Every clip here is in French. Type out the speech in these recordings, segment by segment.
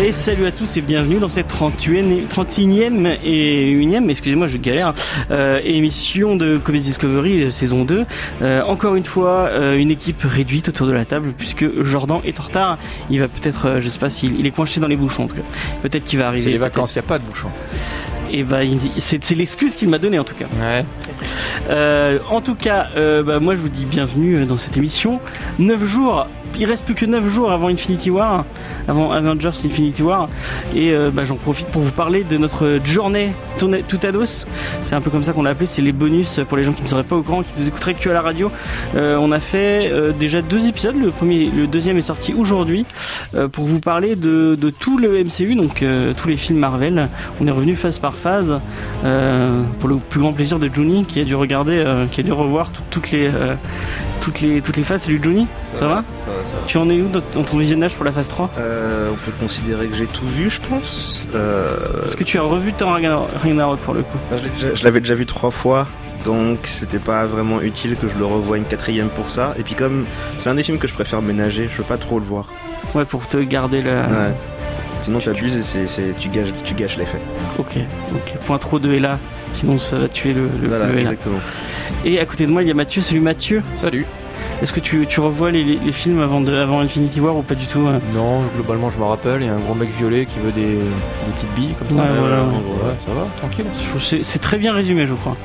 Et salut à tous et bienvenue dans cette 31 31e et 1e, excusez-moi je galère, euh, émission de Comics Discovery euh, saison 2. Euh, encore une fois, euh, une équipe réduite autour de la table puisque Jordan est en retard. Il va peut-être, euh, je sais pas s'il il est coincé dans les bouchons en tout cas. Peut-être qu'il va arriver. C'est les vacances, il n'y a pas de bouchon. Et bah, il- c'est c'est l'excuse qu'il m'a donnée en tout cas. Ouais. Euh, en tout cas, euh, bah, moi je vous dis bienvenue dans cette émission. 9 jours, il reste plus que 9 jours avant Infinity War, avant Avengers Infinity War. Et euh, bah, j'en profite pour vous parler de notre journée tourna- Toutados. C'est un peu comme ça qu'on l'a appelé, c'est les bonus pour les gens qui ne seraient pas au courant, qui nous écouteraient que à la radio. Euh, on a fait euh, déjà deux épisodes, le, premier, le deuxième est sorti aujourd'hui, pour vous parler de, de tout le MCU, donc tous les films Marvel. On est revenu phase par phase pour le plus grand plaisir de Johnny qui a dû regarder, qui a dû revoir tout- toutes les toutes les toutes les phases. Salut Johnny, ça, va, Ça va, ça. Tu en es où dans, ton visionnage pour la phase 3 Euh, on peut considérer que j'ai tout vu, je pense. Euh, Est-ce que tu as revu Thor Ragnar- Ragnarok pour le coup je l'avais déjà vu trois fois, donc c'était pas vraiment utile que je le revoie une quatrième pour ça. Et puis comme c'est un des films que je préfère ménager, je veux pas trop le voir. Ouais, pour te garder la. Ouais. Sinon t'abuses et c'est, c'est- tu gâches, tu gâches l'effet. Ok, ok. Point trop de Ella, sinon ça va tuer le, le, Voilà, le exactement. Et à côté de moi, il y a Mathieu. Salut Mathieu. Salut. Est-ce que tu, tu revois les, les- les films avant, de, avant Infinity War ou pas du tout euh Non, globalement, je me rappelle, il y a un gros mec violet qui veut des, des petites billes comme ça. Ouais, voilà, ouais. Ça va, tranquille. C'est très bien résumé, je crois.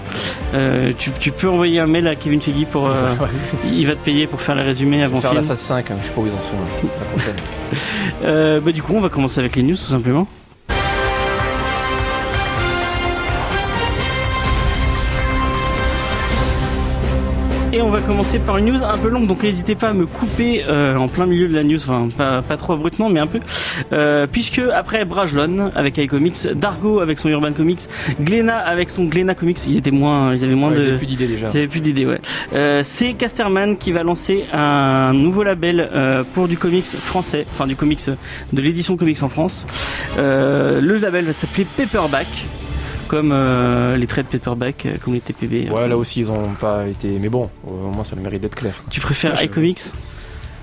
Euh, tu, tu peux envoyer un mail à Kevin Feige pour. euh, il va te payer pour faire les résumés On avant va faire film. la phase 5, hein, je sais pas où ils en sont là, la prochaine. Euh, bah, du coup, on va commencer avec les news tout simplement. Et on va commencer par une news un peu longue, donc n'hésitez pas à me couper euh, en plein milieu de la news, enfin pas, pas trop abruptement, mais un peu. Euh, puisque après Brajlon avec iComics, Dargo avec son Urban Comics, Glenna avec son Glenna Comics, ils étaient moins, ils avaient moins Ouais, de. Ils avaient plus d'idées déjà. Vous avez plus d'idées, ouais. Euh, c'est Casterman qui va lancer un nouveau label euh, pour du comics français, enfin du comics de l'édition comics en France. Euh, le label va s'appeler Paperback, comme euh, les traits de Paperback, euh, comme les TPB. Ouais, là aussi, ils ont pas été. Mais bon, au moins, ça le mérite d'être clair. Tu préfères Ouais, iComics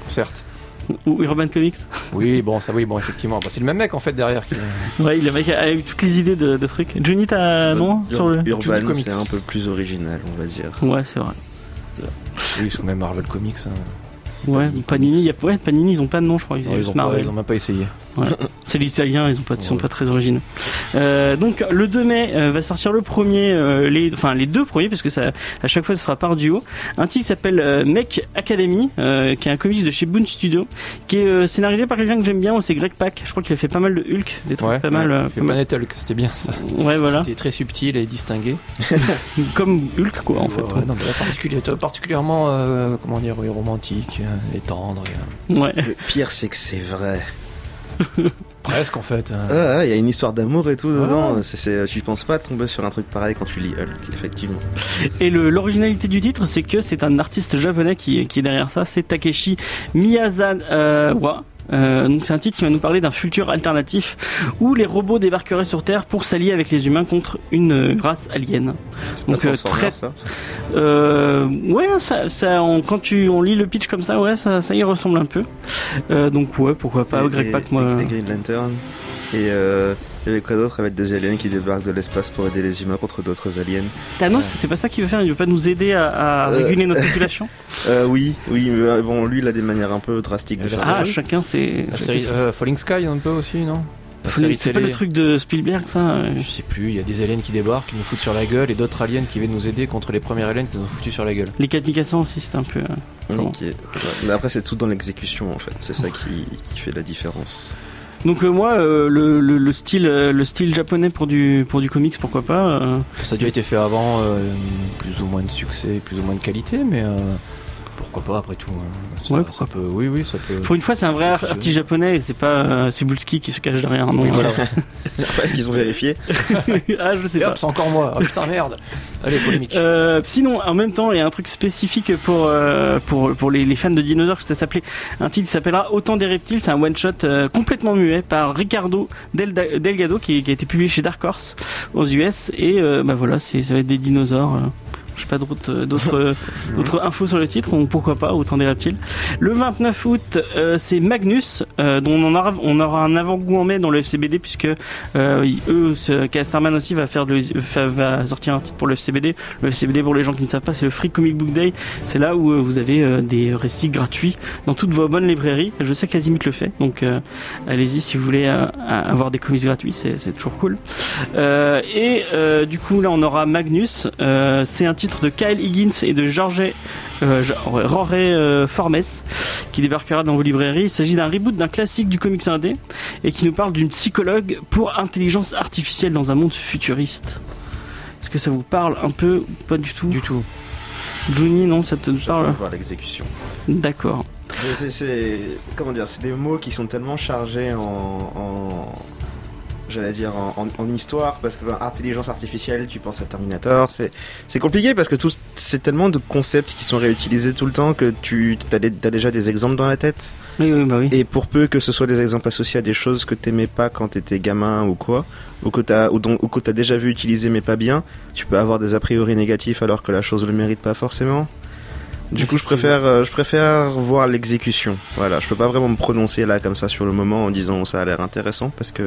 Certes. ou Urban Comics Oui, bon, ça, oui, bon, effectivement. Bah, c'est le même mec en fait derrière qui. Ouais, il a, mec a eu toutes les idées de, de trucs. Johnny, t'as non Ur- sur le Urban, Comics. c'est un peu plus original, on va dire. Ouais, c'est vrai. Oui, c'est même Marvel Comics. hein. Ouais, Panini, y a, ouais, Panini, ils ont pas de nom, je crois. Ils Ouais, ils, ont pas, ils ont même pas essayé. C'est l'italien, ils ont pas, ils sont Ouais. pas très originaux. Euh, donc le 2 mai euh, va sortir le premier, euh, les, enfin les deux premiers parce que ça, à chaque fois ce sera par duo. Un titre s'appelle Mech Academy, qui est un comics de chez Boon Studio, qui est scénarisé par quelqu'un que j'aime bien, c'est Greg Pak. Je crois qu'il a fait pas mal de Hulk, des trucs Ouais, pas mal, ouais, pas mal- Hulk, c'était bien ça. Ouais, voilà, C'était très subtil et distingué. comme Hulk quoi en fait. Ouais, ouais, non, particulièrement, comment dire, romantique et tendre. et, euh, Ouais. Le pire, c'est que c'est vrai. presque en fait. hein. Ah, ouais, il y a une histoire d'amour et tout Ah. dedans. C'est, c'est- tu penses pas tomber sur un truc pareil quand tu lis Hulk, effectivement. Et le- l'originalité du titre, c'est que c'est un artiste japonais qui, qui est derrière ça, c'est Takeshi Miyazawa. Euh, donc c'est un titre qui va nous parler d'un futur alternatif où les robots débarqueraient sur Terre pour s'allier avec les humains contre une race alien. C'est Donc, pas euh, très- ça Euh, ouais, ça, ça on- quand tu on lit le pitch comme ça, ouais, ça, ça y ressemble un peu. Donc ouais, pourquoi pas. Et- Greg et- Pak, moi. et- et Green Lantern. Et il y avait quoi d'autre avec des aliens qui débarquent de l'espace pour aider les humains contre d'autres aliens Thanos, c'est pas ça qu'il veut faire. Il veut pas nous aider à, à Euh. réguler notre population. euh, Oui, oui, mais euh, bon, lui il a des manières un peu drastiques de Et faire ah, ça. chacun c'est. La série euh, Falling Sky un peu aussi, non? C'est pas le truc de Spielberg, ça. Je sais plus, il y a des aliens qui débarquent, qui nous foutent sur la gueule, et d'autres aliens qui viennent nous aider contre les premiers aliens qui nous ont foutus sur la gueule. Les 4400 aussi, c'était un peu. euh. Ouais. Mais après c'est tout dans l'exécution en fait, c'est ça qui, qui fait la différence. Donc euh, moi, euh, le, le, le style, euh, le style japonais pour du pour du comics, pourquoi pas. Ça a déjà été fait avant, plus ou moins de succès, plus ou moins de qualité, mais Pourquoi pas après tout hein. ça, Ouais, ça peut, Oui, oui, ça peut. Pour une fois, c'est un vrai artiste japonais et c'est pas euh, qui se cache derrière un nom. Oui, voilà. Est-ce qu'ils ont vérifié ah, je sais Et pas. c'est encore moi. Ah, putain, merde. Allez, polémique. Euh, sinon, en même temps, il y a un truc spécifique pour euh, pour pour les, les fans de dinosaures. Ça s'appelait un titre qui s'appellera Autant des reptiles. C'est un one shot complètement muet par Ricardo Del- Delgado qui, qui a été publié chez Dark Horse aux US. Et euh, bah voilà, c'est ça va être des dinosaures. Je sais pas d'autres euh, euh, infos sur le titre, ou pourquoi pas, autant des reptiles. Le 29 août, euh, c'est Magnus, euh, dont on aura, on aura un avant-goût en mai dans le FCBD, puisque euh, eux, Casterman aussi va faire sortir un titre pour le FCBD. Le FCBD, pour les gens qui ne savent pas, c'est le Free Comic Book Day. C'est là où vous avez des récits gratuits dans toutes vos bonnes librairies. Je sais qu'Azimut le fait, donc allez-y si vous voulez avoir des comics gratuits, c'est toujours cool. Et du coup, là, on aura Magnus. C'est un titre de Kyle Higgins et de George euh, Roré euh, Formes qui débarquera dans vos librairies. Il s'agit d'un reboot d'un classique du comics indé et qui nous parle d'une psychologue pour intelligence artificielle dans un monde futuriste. Est-ce que ça vous parle un peu ou pas du tout? Du tout. Juni, non, ça te parle? voir l'exécution. D'accord. C'est- C'est comment dire, c'est des mots qui sont tellement chargés en, en- j'allais dire en, en- en histoire parce que ben, intelligence artificielle, tu penses à Terminator, c'est c'est compliqué parce que tout c'est tellement de concepts qui sont réutilisés tout le temps que tu as, déjà des exemples dans la tête Oui, oui, bah oui. et pour peu que ce soit des exemples associés à des choses que t'aimais pas quand t'étais gamin ou quoi ou que t'as ou, ou que t'as déjà vu utiliser mais pas bien, tu peux avoir des a priori négatifs alors que la chose le mérite pas forcément. Du coup, je préfère, euh, je préfère voir l'exécution. Voilà, je peux pas vraiment me prononcer là comme ça sur le moment en disant ça a l'air intéressant parce que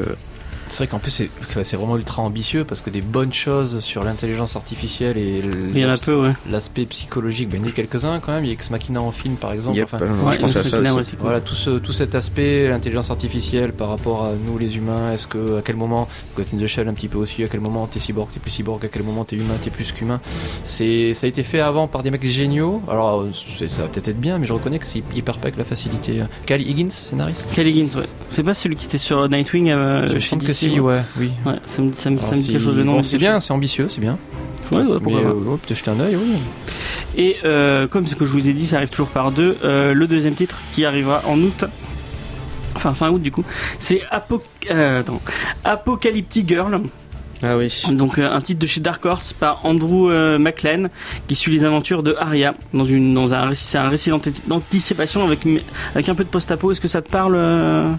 C'est vrai qu'en plus, c'est vraiment ultra ambitieux parce que des bonnes choses sur l'intelligence artificielle et ouais. l'aspect psychologique, ben, il y en a quelques-uns quand même. Il y a Ex Machina en film par exemple. Yep, Enfin, euh, Ouais, je pensais à le ça truc là, aussi. Voilà tout, ce, tout cet aspect, l'intelligence artificielle par rapport à nous les humains, est-ce que à quel moment, Ghost in the Shell un petit peu aussi, à quel moment t'es cyborg, t'es plus cyborg, à quel moment t'es humain, t'es plus qu'humain. C'est, ça a été fait avant par des mecs géniaux, alors euh, ça va peut-être être bien, mais je reconnais que c'est hyper pas avec la facilité. Cal Higgins, scénariste? Kyle Higgins, ouais. C'est pas celui qui était sur Nightwing euh, Je chez que DC, si, ouais, oui. Ouais, ça me, ça me, ça me dit quelque chose de bon, mais c'est bien, c'est ambitieux, c'est bien. Ouais, ouais, pourquoi mais pas. euh, ouais, peut-être jeter un œil, oui. Et euh, comme ce que je vous ai dit, ça arrive toujours par deux. euh, le deuxième titre qui arrivera en août, enfin fin août du coup, c'est euh, Apocalyptic Girl. Ah oui. Donc euh, un titre de chez Dark Horse par Andrew euh, McLean qui suit les aventures de Arya dans une dans un récit, c'est un récit d'anti- d'anticipation avec avec un peu de post-apo. Est-ce que ça te parle euh?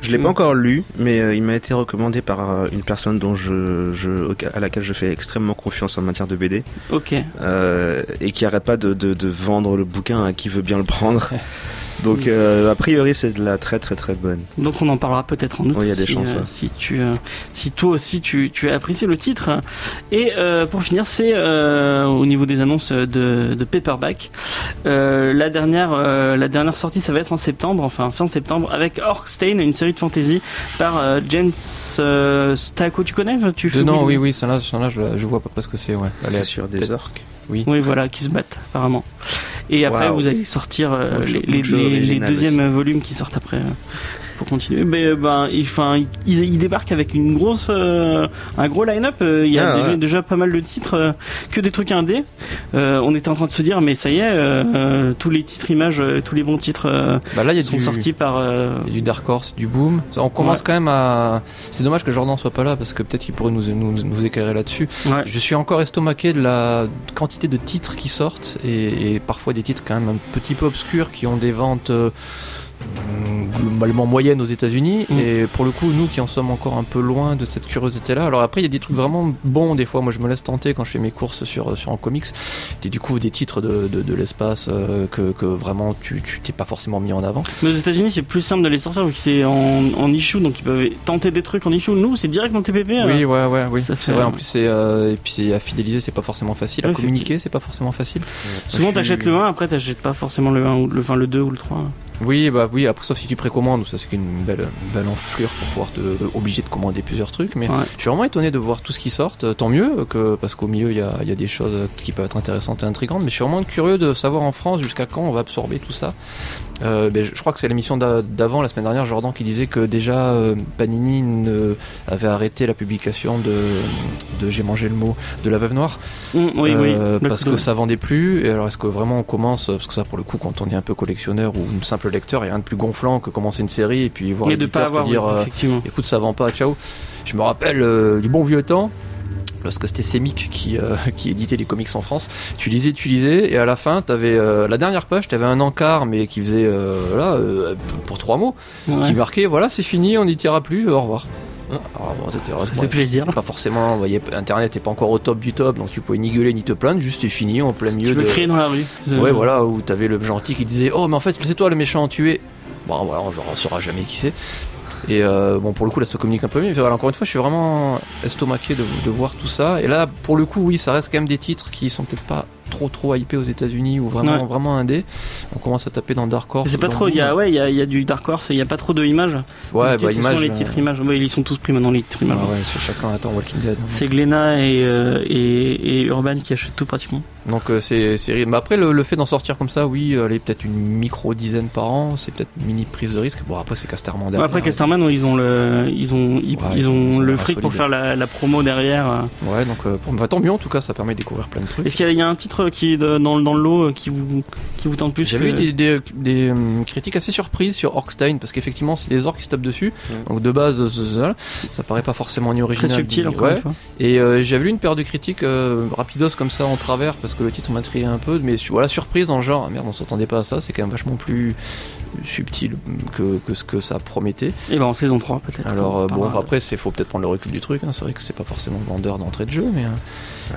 Je l'ai pas encore lu, mais euh, il m'a été recommandé par euh, une personne dont je, je, à laquelle je fais extrêmement confiance en matière de BD, Ok. euh, et qui arrête pas de, de, de vendre le bouquin à qui veut bien le prendre. Donc euh, a priori c'est de la très très très bonne. Donc on en parlera peut-être en août Oui, il y a des si, chances, euh, ouais. si tu euh, si toi aussi tu, tu as apprécié le titre. Et euh, pour finir, c'est euh, au niveau des annonces de, de paperback. Euh, la dernière euh, la dernière sortie, ça va être en septembre, enfin fin septembre, avec Orkstein, une série de fantasy par euh, James euh, Stacco. Tu connais Tu fais oublier oui, oui, ça là, ça là, je, je vois pas pas ce que c'est, ouais. Allez, C'est sur des orques. Oui. Oui, voilà, qui se battent apparemment. Et après, vous allez sortir euh, les, deuxièmes volumes qui sortent après. Pour continuer, mais euh, ben, ils, enfin, ils, ils débarquent avec une grosse, euh, un gros line-up. euh, Il y a Ah, déjà, ouais. déjà pas mal de titres, euh, que des trucs indés. Euh, on était en train de se dire, mais ça y est, euh, euh, tous les titres images, tous les bons titres euh, Bah là, il y a sont du, sortis par. euh, il y a du Dark Horse, du Boom. On commence Ouais. quand même à. C'est dommage que Jordan soit pas là parce que peut-être qu'il pourrait nous, nous, nous éclairer là-dessus. ouais. Je suis encore estomaqué de la quantité de titres qui sortent et, et parfois des titres quand même un petit peu obscurs qui ont des ventes euh, globalement moyennes aux États-Unis. Mm. Et pour le coup, nous qui en sommes encore un peu loin de cette curiosité-là. Alors après, il y a des trucs vraiment bons des fois. Moi, je me laisse tenter quand je fais mes courses sur sur en comics. Tu découvres des titres de, de, de l'espace euh, que, que vraiment tu t'es pas forcément mis en avant. Mais aux États-Unis, c'est plus simple de les sortir vu que c'est en, en issue, donc ils peuvent tenter des trucs en issue. Nous, c'est direct dans TPP. euh. Oui, ouais, ouais, oui. C'est fait- vrai. En plus, c'est euh, et puis c'est à fidéliser, c'est pas forcément facile. À Ouais, communiquer, c'est pas forcément facile. Souvent, suis- t'achètes le 1, après t'achètes pas forcément le 1 ou le, enfin, le 2 ou le 3. Oui, bah oui, après sauf si tu précommandes, ça c'est une belle, une belle enflure pour pouvoir te euh, obligé de commander plusieurs trucs. Mais Ouais. je suis vraiment étonné de voir tout ce qui sort. euh, Tant mieux, que, parce qu'au milieu il y a, il y a des choses euh, qui peuvent être intéressantes et intrigantes. Mais je suis vraiment curieux de savoir en France jusqu'à quand on va absorber tout ça. Euh, ben, je, je crois que c'est l'émission d'a- d'avant, la semaine dernière, Jordan, qui disait que déjà euh, Panini ne- avait arrêté la publication de, de J'ai mangé le mot de la Veuve Noire. Mm, oui. Euh, parce que ça vendait plus. Et alors, est-ce que vraiment on commence, parce que ça, pour le coup, quand on est un peu collectionneur ou un simple lecteur, il y a rien de plus gonflant que commencer une série et puis voir Et de pas l'éditeur avoir, te dire, oui, écoute, ça vend pas, ciao. Je me rappelle du bon vieux temps. Lorsque c'était Semic qui, euh, qui éditait les comics en France, tu lisais, tu lisais, et à la fin, t'avais euh, la dernière page, t'avais un encart, mais qui faisait euh, là pour trois mots, Ouais. qui marquait voilà, c'est fini, on n'y tirera plus, au revoir. Alors, bon, t'étais- Ça bon, fait plaisir. Pas forcément, vous voyez, Internet n'est pas encore au top du top, donc tu pouvais ni gueuler ni te plaindre, juste c'est fini en plein milieu Tu de. crier dans la rue. Ouais, voilà, où t'avais le gentil qui disait Oh, mais en fait, c'est toi le méchant, tu es. Bon, voilà, on ne saura jamais qui c'est. Et euh, bon, pour le coup, là, ça communique un peu mieux. Encore une fois, je suis vraiment estomaqué de voir tout ça. Et là, pour le coup, oui, ça reste quand même des titres qui sont peut-être pas trop trop hypés aux États-Unis ou vraiment Ouais. vraiment indé. On commence à taper dans Dark Horse. C'est pas trop, il y a, ouais, il y a, y a du Dark Horse, il y a pas trop de images. Ouais, bah, titres, ce sont image. les euh, titres images. Ouais, ils sont tous pris maintenant les titres images. ah ouais, c'est chacun attend Walking Dead. C'est Glenna et, euh, et, et Urban qui achètent tout pratiquement. Donc euh, c'est c'est mais après le, le fait d'en sortir comme ça, oui, euh, aller peut-être une micro dizaine par an, c'est peut-être mini prise de risque. Bon après c'est Casterman Ouais, derrière. après Casterman, ouais, ils ont le, ils ont, ils, Ouais, ils ils ont le fric pour solides. faire la, la promo derrière. Ouais, donc euh, pour- bah, tant mieux en tout cas, ça permet de découvrir plein de trucs. Est-ce qu'il y, y a un titre qui est dans, dans le lot euh, qui vous, qui vous tente plus J'avais eu que- des, des, des, hum, critiques assez surprises sur Orkstein parce qu'effectivement c'est des orques qui se tapent dessus. Donc de base euh, ça, ça paraît pas forcément ni très original. subtil ni- encore ouais. Et euh, j'avais lu une paire de critiques euh, rapidos comme ça en travers parce que le titre m'intriguait un peu, mais voilà surprise dans le genre. Ah, merde, on s'attendait pas à ça. C'est quand même vachement plus subtil que, que ce que ça promettait. Et ben en saison 3 peut-être. Alors On euh, bon, après, c'est faut peut-être prendre le recul du truc. hein. C'est vrai que c'est pas forcément vendeur d'entrée de jeu, mais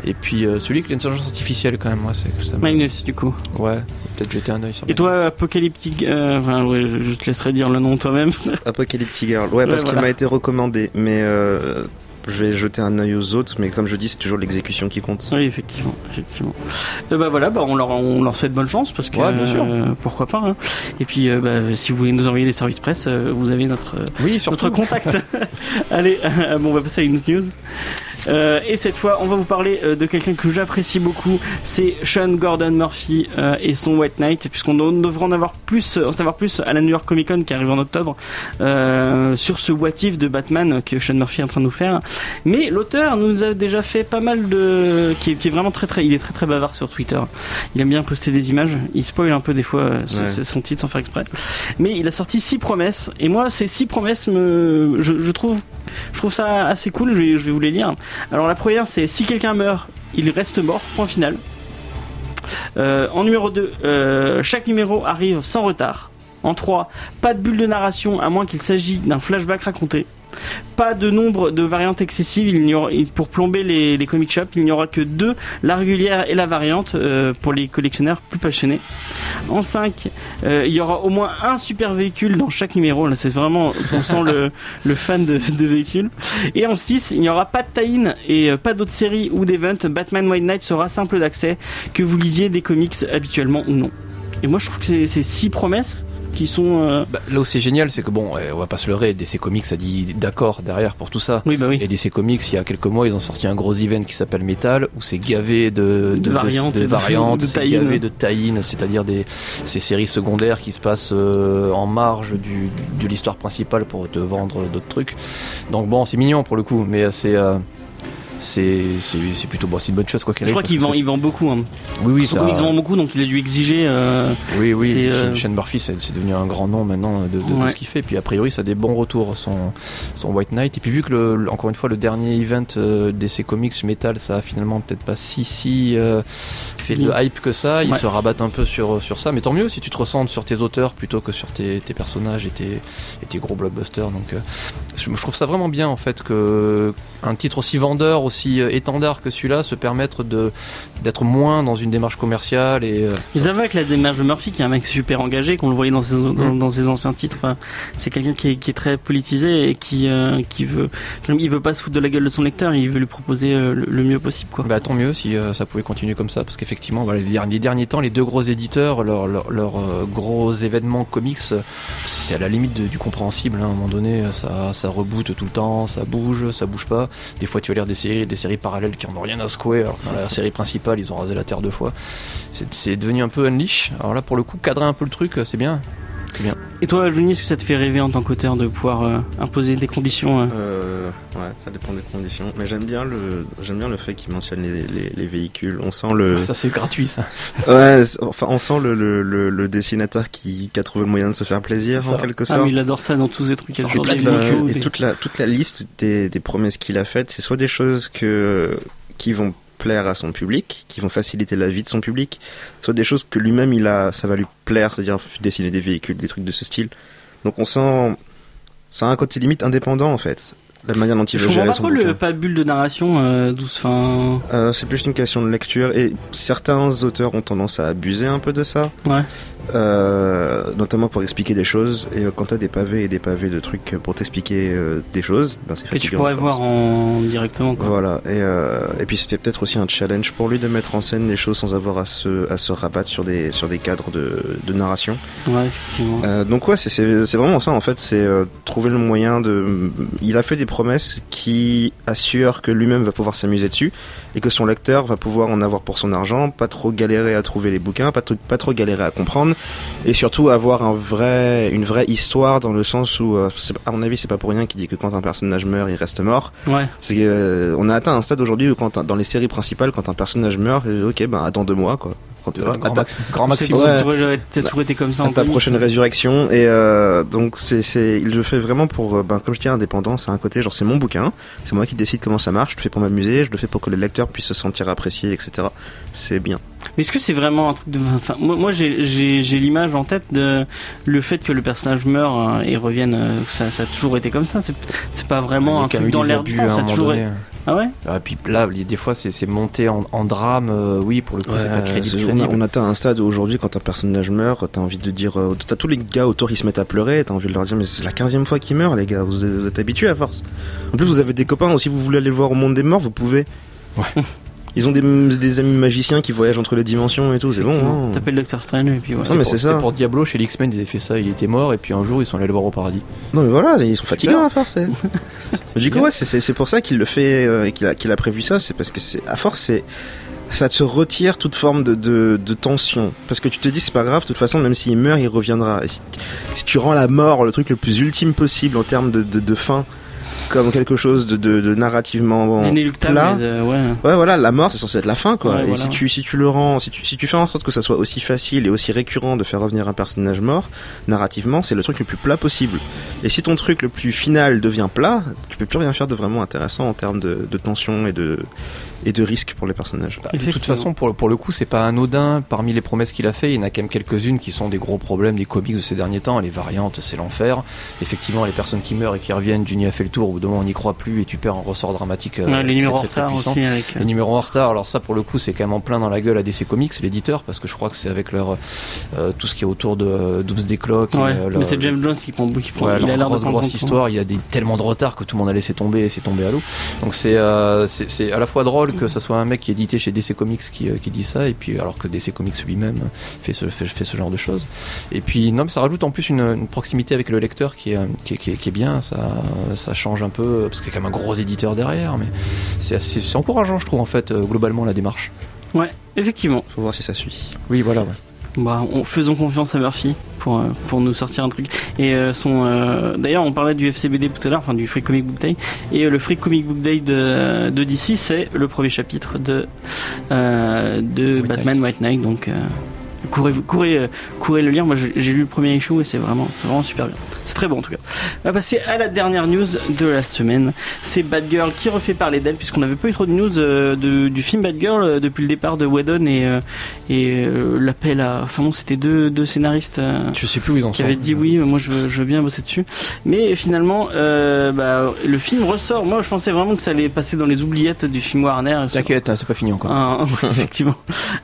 et puis euh, celui avec l'intelligence artificielle quand même, moi, c'est ça. Magnus du coup. Ouais, peut-être jeter un œil sur. Et toi, Apocalyptic, euh, enfin, ouais, je, je te laisserai dire le nom toi-même. Apocalyptic Girl. Ouais, parce Ouais, qu'il voilà. m'a été recommandé, mais euh, je vais jeter un œil aux autres. Mais comme je dis, c'est toujours l'exécution qui compte. oui, effectivement, effectivement. Euh, bah voilà, bah on leur, on leur souhaite bonne chance parce que Ouais, bien sûr. euh, pourquoi pas. hein. Et puis, euh, bah, si vous voulez nous envoyer des services presse, euh, vous avez notre Oui, surtout. notre contact. Allez, euh, bon, on va passer à une autre news. Euh, et cette fois, on va vous parler euh, de quelqu'un que j'apprécie beaucoup. C'est Sean Gordon Murphy euh, et son White Knight, puisqu'on de- devrait en avoir plus, en savoir plus à la New York Comic Con qui arrive en octobre euh, sur ce what if de Batman que Sean Murphy est en train de nous faire. Mais l'auteur nous a déjà fait pas mal de, qui est, qui est vraiment très très, il est très très bavard sur Twitter. Il aime bien poster des images. Il spoil un peu des fois ce- Ouais. ce- son titre sans faire exprès. Mais il a sorti six promesses. Et moi, ces six promesses me, je, je trouve, je trouve ça assez cool. Je vais, je vais vous les lire. Alors la première, c'est si quelqu'un meurt, il reste mort. Point final. Euh, en numéro 2, chaque numéro arrive sans retard. En 3, pas de bulle de narration à moins qu'il s'agisse d'un flashback raconté. Pas de nombre de variantes excessives. Pour plomber les, les comic shops, il n'y aura que deux, la régulière et la variante, euh, pour les collectionneurs plus passionnés. En 5, euh, il y aura au moins un super véhicule dans chaque numéro. Là, c'est vraiment, on sent le, fan de, véhicules. Et en 6, il n'y aura pas de tie-in et euh, pas d'autres séries ou d'events. Batman White Knight sera simple d'accès, que vous lisiez des comics habituellement ou non. Et moi, je trouve que c'est six promesses qui sont. euh, Bah, là où c'est génial, c'est que bon, euh, on va pas se leurrer, DC Comics a dit d'accord derrière pour tout ça. Oui, bah oui. Et DC Comics, il y a quelques mois, ils ont sorti un gros event qui s'appelle Metal, où c'est gavé de, De variantes de, variantes, c'est tie-in. gavé de tie-in, c'est-à-dire des ces séries secondaires qui se passent euh, en marge du, du- de l'histoire principale pour te vendre d'autres trucs. Donc bon, c'est mignon pour le coup, mais c'est euh, c'est plutôt bon, c'est une bonne chose quoi qu'il Je crois qu'il vend, il vend beaucoup. Hein. Oui, oui, ça- comics vend beaucoup, donc il a dû exiger. euh, Oui, oui, C'est, euh, Shane Murphy, c'est devenu un grand nom maintenant de, de- ce qu'il fait. Puis a priori, ça a des bons retours, son, son White Knight. Et puis vu que, le, encore une fois, le dernier event euh, DC Comics Metal, ça a finalement peut-être pas si, si euh, fait de Bien. hype que ça, ils Ouais. se rabattent un peu sur, sur ça. Mais tant mieux si tu te ressens sur tes auteurs plutôt que sur tes, tes personnages et tes, et tes gros blockbusters. Donc euh, je, trouve ça vraiment bien en fait que un titre aussi vendeur, aussi euh, étendard que celui-là se permettre de d'être moins dans une démarche commerciale et euh, Mais ça va avec la démarche de Murphy, qui est un mec super engagé, qu'on le voyait dans ses, dans, Mm. dans ses anciens titres. Enfin, c'est quelqu'un qui est, qui est très politisé et qui, euh, qui veut, il veut pas se foutre de la gueule de son lecteur, il veut lui proposer euh, le, le mieux possible, quoi. bah, tant mieux si euh, ça pouvait continuer comme ça parce qu'effectivement voilà, les, derniers, les derniers temps les deux gros éditeurs leurs leur, leur, euh, gros événements comics c'est à la limite de- du compréhensible hein. à un moment donné ça, ça reboot tout le temps ça bouge ça bouge pas des fois tu vas lire des séries des séries parallèles qui en ont rien à secouer alors que dans la série principale ils ont rasé la terre deux fois c'est devenu un peu unleash alors là pour le coup cadrer un peu le truc euh, c'est bien c'est bien Et toi, Johnny, est-ce que ça te fait rêver en tant qu'auteur de pouvoir euh, imposer des conditions euh, Euh, ouais, ça dépend des conditions. Mais j'aime bien le, j'aime bien le fait qu'il mentionne les, les, les véhicules. On sent le, ça c'est gratuit ça ouais, enfin, on sent le, le, le, le dessinateur qui, qui a trouvé le moyen de se faire plaisir en quelque Ah, sorte. mais il adore ça dans tous ces trucs. Et, des toute la, véhicules, et des- toute la toute la liste des, des promesses qu'il a faites, c'est soit des choses que qui vont plaire à son public, qui vont faciliter la vie de son public, soit des choses que lui-même il a, ça va lui plaire, c'est-à-dire dessiner des véhicules, des trucs de ce style. Donc on sent, ça a un côté limite indépendant en fait, la manière dont il Je veut comprends gérer pas son trop le bouquin. pas bulle de narration euh, douce. Enfin, Euh, c'est plus une question de lecture et certains auteurs ont tendance à abuser un peu de ça. Ouais. Euh, notamment pour expliquer des choses et quand t'as des pavés et des pavés de trucs pour t'expliquer des choses, ben c'est que tu fatigant. pourrais voir en directement. Quoi. Voilà, et, et puis c'était peut-être aussi un challenge pour lui de mettre en scène les choses sans avoir à se, à se rabattre sur des, sur des cadres de, de narration. Ouais, donc ouais, c'est- c'est c'est vraiment ça en fait, c'est trouver le moyen de... Il a fait des promesses qui assurent que lui-même va pouvoir s'amuser dessus et que son lecteur va pouvoir en avoir pour son argent, pas trop galérer à trouver les bouquins, pas, trop- pas trop galérer à comprendre et surtout avoir un vrai, une vraie histoire dans le sens où, euh, à mon avis, c'est pas pour rien qu'il dit que quand un personnage meurt, il reste mort. Ouais. C'est euh, on a atteint un stade aujourd'hui où quand un- dans les séries principales, quand un personnage meurt, ok, ben attends deux mois quoi. Grand, à ta- maxi- grand maximum Ouais. ça a toujours- été comme ça. à ta prochaine résurrection et euh, donc c'est c'est il le fait vraiment pour euh, ben comme je dis indépendant c'est un côté genre c'est mon bouquin c'est moi qui décide comment ça marche je le fais pour m'amuser je le fais pour que les lecteurs puissent se sentir appréciés etc c'est bien Mais est-ce que c'est vraiment un truc de. Enfin, moi, moi j'ai- j'ai j'ai l'image en tête de le fait que le personnage meurt euh, et revienne. euh, ça, ça a toujours été comme ça. C'est c'est pas vraiment un truc dans l'air du temps. à Ça a toujours été- Ah ouais Et puis là, les- des fois, c'est c'est monté en, en drame. euh, oui, pour le coup, c'est pas Ouais, crédible. c'est- on, a, crédible. on atteint un stade où aujourd'hui quand un personnage meurt t'as envie de dire euh, t'as tous les gars autour ils se mettent à pleurer t'as envie de leur dire mais c'est la quinzième fois qu'il meurt les gars vous, vous êtes habitués à force en plus vous avez des copains aussi vous voulez aller le voir au monde des morts vous pouvez Ouais. Ils ont des, des amis magiciens qui voyagent entre les dimensions et tout c'est bon hein. T'appelles Doctor Strange et puis voilà. Non, mais pour- c'est ça. pour Diablo chez l'X-Men, ils avaient fait ça, il était mort, et puis un jour ils sont allés le voir au paradis. Non mais voilà, ils sont fatigants à force. c'est- du coup ouais, c'est- pour ça qu'il le fait, euh, et qu'il a, qu'il a prévu ça, c'est parce que c'est à force c'est ça te retire toute forme de, de, de tension. Parce que tu te dis c'est pas grave, de toute façon même s'il meurt il reviendra. Et si, si tu rends la mort le truc le plus ultime possible en termes de, de, de fin, comme quelque chose de, de, de narrativement plat, de- ouais. Ouais, voilà, la mort, c'est censé être la fin, quoi. Ouais, et voilà. si tu, si tu le rends, si tu, si tu fais en sorte que ça soit aussi facile et aussi récurrent de faire revenir un personnage mort, narrativement, c'est le truc le plus plat possible. Et si ton truc le plus final devient plat, tu peux plus rien faire de vraiment intéressant en termes de, de tension et de, et de risque pour les personnages. Bah, de toute façon, pour, pour le coup, c'est pas anodin. Parmi les promesses qu'il a fait, il y en a quand même quelques-unes qui sont des gros problèmes des comics de ces derniers temps. Les variantes, c'est l'enfer. Effectivement, les personnes qui meurent et qui reviennent, Juni a fait le tour. Au bout d'un moment, on n'y croit plus et tu perds un ressort dramatique. euh, Ouais, les très, numéros en très, très retard puissant. aussi avec. euh, Les numéros en retard, alors ça pour le coup c'est quand même en plein dans la gueule à DC Comics, l'éditeur, parce que je crois que c'est avec leur euh, tout ce qui est autour de euh, Doomsday Clock. et, Ouais, euh, mais c'est James Jones qui prend, qui prend Ouais, il a leur l'air de grosse, grosse histoire, il y a des, tellement de retard que tout le monde a laissé tomber et c'est tombé à l'eau. Donc c'est euh, c'est c'est à la fois drôle que ça soit un mec qui est édité chez DC Comics qui, euh, qui dit ça, et puis alors que DC Comics lui-même fait ce, fait, fait ce genre de choses. Et puis non, mais ça rajoute en plus une, une proximité avec le lecteur qui est, euh, qui est, qui est- qui est bien, ça, ça change un peu, parce que c'est quand même un gros éditeur derrière, mais c'est encourageant je trouve en fait, euh, globalement la démarche. Ouais, effectivement. Faut voir si ça suit. Oui, voilà. ouais. Bah, on, faisons confiance à Murphy pour, euh, pour nous sortir un truc. Et euh, son, euh, d'ailleurs, on parlait du FCBD tout à l'heure, enfin du Free Comic Book Day. Et le Free Comic Book Day de, de DC, c'est le premier chapitre de, euh, de White Batman White Knight. Donc, courez, courez, euh, courez le lire. Moi, j'ai lu le premier issue et c'est vraiment, c'est vraiment super bien. C'est très bon en tout cas. On va passer à la dernière news de la semaine. C'est Bad Girl qui refait parler d'elle puisqu'on n'avait pas eu trop de news euh, de- du film Bad Girl euh, depuis le départ de Whedon et, euh, et l'appel à. Enfin bon, c'était deux, deux scénaristes. Je sais plus où ils en qui avait dit oui, moi je veux, je veux bien bosser dessus. Mais finalement, bah, le film ressort. Moi je pensais vraiment que ça allait passer dans les oubliettes du film Warner. T'inquiète, hein, c'est pas fini encore. Un, effectivement,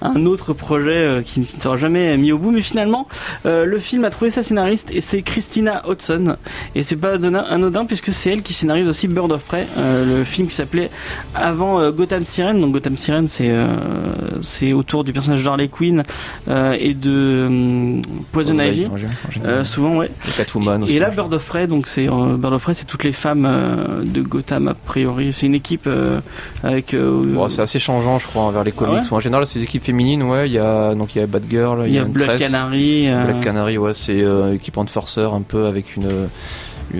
un autre projet qui, qui ne sera jamais mis au bout. Mais finalement, euh, le film a trouvé sa scénariste et c'est Christina Hodson. Et c'est pas anodin, puisque c'est elle qui scénarise aussi Bird of Prey, euh, le film qui s'appelait avant euh, Gotham Siren. Donc Gotham Siren, c'est c'est autour du personnage d'Harley Quinn et de Poison Ivy. Souvent, ouais. Et Catwoman aussi. Et là, Bird of Prey, donc c'est Bird of Prey, c'est toutes les femmes de Gotham a priori. C'est une équipe avec. Bon, c'est assez changeant, je crois, envers les comics. ouais Ou en général, ces équipes féminines, ouais, il y a donc il y a Batgirl, il y a Black. Canary. euh, Black Canary, ouais, c'est euh, équipement de forceur un peu avec une-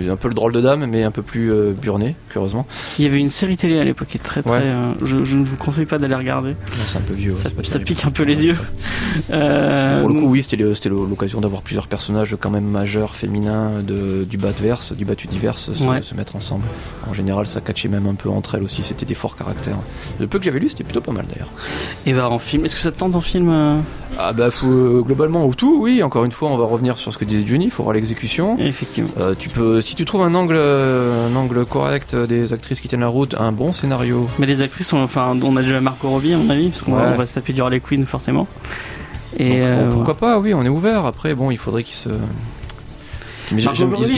un peu le drôle de dame, mais un peu plus euh, burné, curieusement. Il y avait une série télé à l'époque qui est très très. Ouais. euh, je, je ne vous conseille pas d'aller regarder. C'est un peu vieux. ça ça pique un peu les yeux. Euh, Pour le coup, oui, c'était l'occasion d'avoir plusieurs personnages quand même majeurs, féminins, de, du Batverse, du Batudiverse se, Ouais. se mettre ensemble. En général, ça catchait même un peu entre elles aussi, c'était des forts caractères. Le peu que j'avais lu, c'était plutôt pas mal d'ailleurs. Et bah en film, est-ce que ça te tente en film euh Ah bah, faut, euh, globalement, ou tout, oui, encore une fois, on va revenir sur ce que disait Johnny, il faut voir l'exécution. Effectivement. Euh, tu peux, si tu trouves un angle, euh, un angle correct euh, des actrices qui tiennent la route, un bon scénario. Mais les actrices, sont, enfin, on a déjà Margot Robbie à mon avis, parce qu'on va, Ouais. on va se taper du Harley Quinn forcément. Et Donc, euh, pourquoi pas Oui, on est ouvert. Après, bon, il faudrait qu'ils se. J'ai-